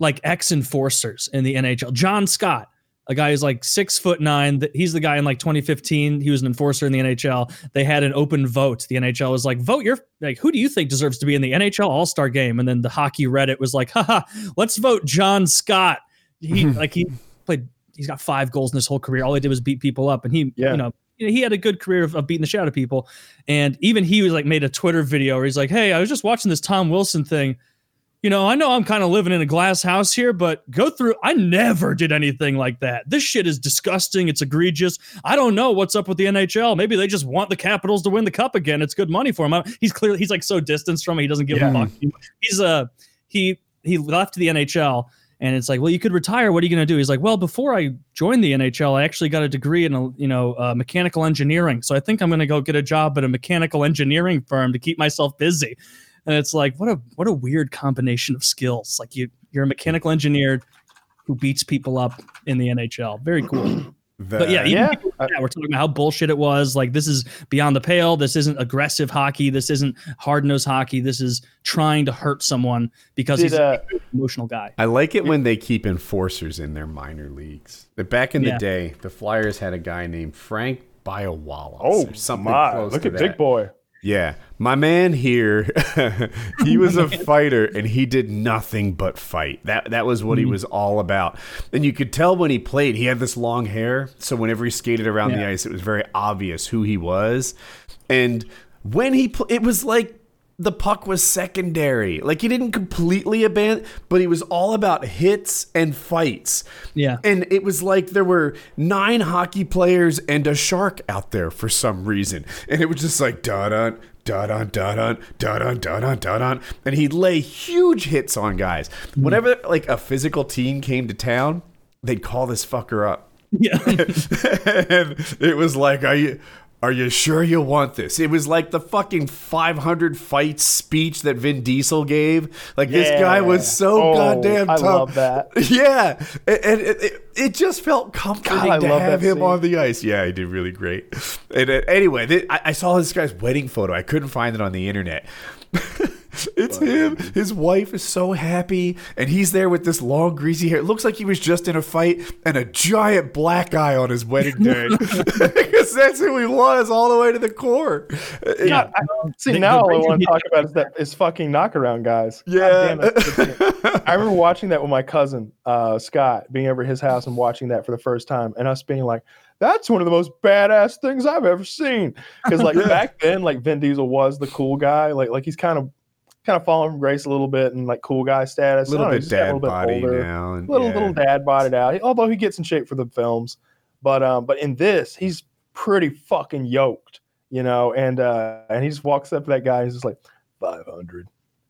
like ex enforcers in the NHL, John Scott, a guy who's like six foot nine. He's the guy in like 2015. He was an enforcer in the NHL. They had an open vote. The NHL was like, vote your like, who do you think deserves to be in the NHL All Star game? And then the hockey Reddit was like, haha, let's vote John Scott. He *laughs* like he played. He's got five goals in his whole career. All he did was beat people up, and he, Yeah. you know, you know, he had a good career of, of beating the shit out of people. And even he was like made a Twitter video where he's like, "Hey, I was just watching this Tom Wilson thing. You know, I know I'm kind of living in a glass house here, but go through. I never did anything like that. This shit is disgusting. It's egregious. I don't know what's up with the NHL. Maybe they just want the Capitals to win the cup again. It's good money for him. I- He's clearly he's like so distanced from it. He doesn't give Yeah. a fuck. He's uh he he left the NHL And it's like, well, you could retire. What are you going to do? He's like, well, before I joined the NHL, I actually got a degree in, you know, uh, mechanical engineering. So I think I'm going to go get a job at a mechanical engineering firm to keep myself busy. And it's like, what a what a weird combination of skills. Like you, you're a mechanical engineer who beats people up in the NHL. Very cool. *clears throat* The- But yeah, even Yeah. people like that, we're talking about how bullshit it was. Like this is beyond the pale. This isn't aggressive hockey. This isn't hard nosed hockey. This is trying to hurt someone because Did, he's uh, an emotional guy. I like it when they keep enforcers in their minor leagues. But Back in Yeah. the day, the Flyers had a guy named Frank Bialowas. Oh or something my! close Look to at that. Big Boy. Yeah, my man here, *laughs* he was a fighter and he did nothing but fight. That that was what he mm-hmm. was all about. And you could tell when he played, he had this long hair, so whenever he skated around the ice, it was very obvious who he was. And when he pl- it was like the puck was secondary. Like he didn't completely abandon, but he was all about hits and fights. Yeah. And it was like there were nine hockey players and a shark out there for some reason. And it was just like da da da dun da dun da dun da dun. And he'd lay huge hits on guys. Mm. Whenever like a physical team came to town, they'd call this fucker up. Yeah. *laughs* and it was like, you are you sure you want this? It was like the fucking 500 fight speech that Vin Diesel gave. Like this guy was so Oh, goddamn I tough. love that. *laughs* Yeah, and, it, it, it just felt comforting God, I to love have him scene. on the ice. Yeah, he did really great. And uh, anyway, th- I, I saw this guy's wedding photo. I couldn't find it on the internet. *laughs* *laughs* it's him. His wife is so happy, and he's there with this long, greasy hair. It looks like he was just in a fight, and a giant black eye on his wedding *laughs* day, *laughs* because that's who he was all the way to the core. God, I, see The- now the all I want to talk about is that is fucking knockaround guys. Yeah. I remember watching that with my cousin uh, Scott, being over at his house and watching that for the first time, and us being like, "That's one of the most badass things I've ever seen." Because like Yeah. back then, like Vin Diesel was the cool guy. Like like he's kind of kind of fallen from grace a little bit and like cool guy status. a little know, bit he's a dad little bit body older now, and little yeah. little dad bodied out. Although he gets in shape for the films, but um, but in this, he's pretty fucking yoked, you know. And uh, and he just walks up to that guy. And he's just like five hundred,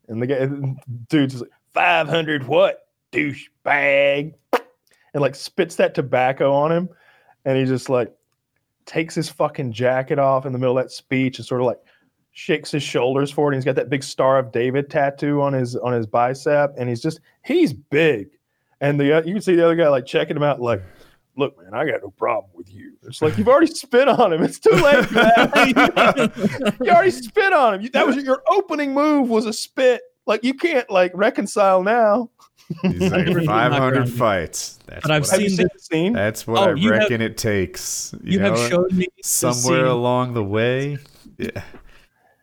and the guy, dude's just like five hundred what douchebag, and like spits that tobacco on him, and he just like takes his fucking jacket off in the middle of that speech and sort of like shakes his shoulders forward. And he's got that big Star of David tattoo on his on his bicep, and he's just he's big. And the uh, you can see the other guy like checking him out, like, "Look, man, I got no problem with you." It's like you've already spit on him. It's too late. *laughs* you already spit on him. You, that was your opening move was a spit. Like you can't like reconcile now. He's like 500 fights. That's But I've what Have you seen seen the scene? That's what Oh, I you have- reckon it takes. You, You know, have showed me somewhere along the way, yeah,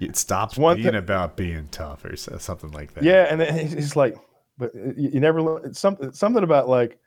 it stops One being thi- about being tough or something like that. Yeah, and then he's he's like, but you, never learn it's something something about like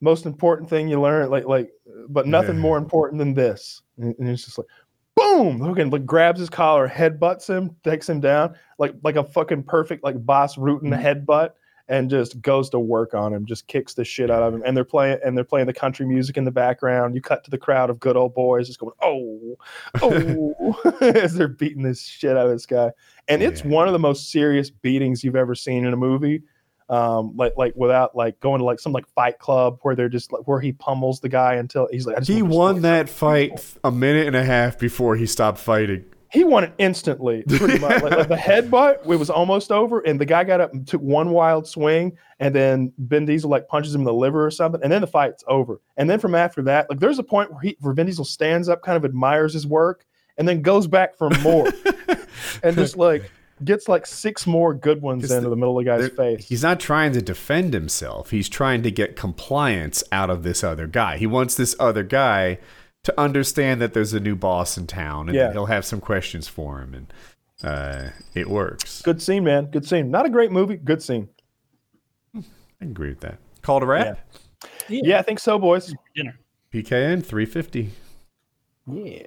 most important thing you learn like like, but nothing more important than this. And, and it's just like, boom, Logan like grabs his collar, headbutts him, takes him down like like a fucking perfect like Bas Rutten the mm-hmm. headbutt. And just goes to work on him, just kicks the shit out of him. And they're playing and they're playing the country music in the background. You cut to the crowd of good old boys just going, oh, oh, *laughs* *laughs* as they're beating this shit out of this guy. And it's one of the most serious beatings you've ever seen in a movie. Um, like like without like going to like some like fight club where they're just like where he pummels the guy until he's like I just He won that fight a minute and a half before he stopped fighting. He won it instantly. Pretty much. like, like the *laughs* headbutt, it was almost over, and the guy got up and took one wild swing, and then Vin Diesel like punches him in the liver or something, and then the fight's over. And then from after that, like there's a point where he where Vin Diesel stands up, kind of admires his work, and then goes back for more, *laughs* and just like gets like six more good ones into the middle of the guy's face. He's not trying to defend himself. He's trying to get compliance out of this other guy. He wants this other guy to understand that there's a new boss in town and Yeah. he'll have some questions for him. And uh, it works. Good scene, man. Good scene. Not a great movie. Good scene. I agree with that. Call to wrap? Yeah, I think so, boys. dinner. PKN 350. Yeah.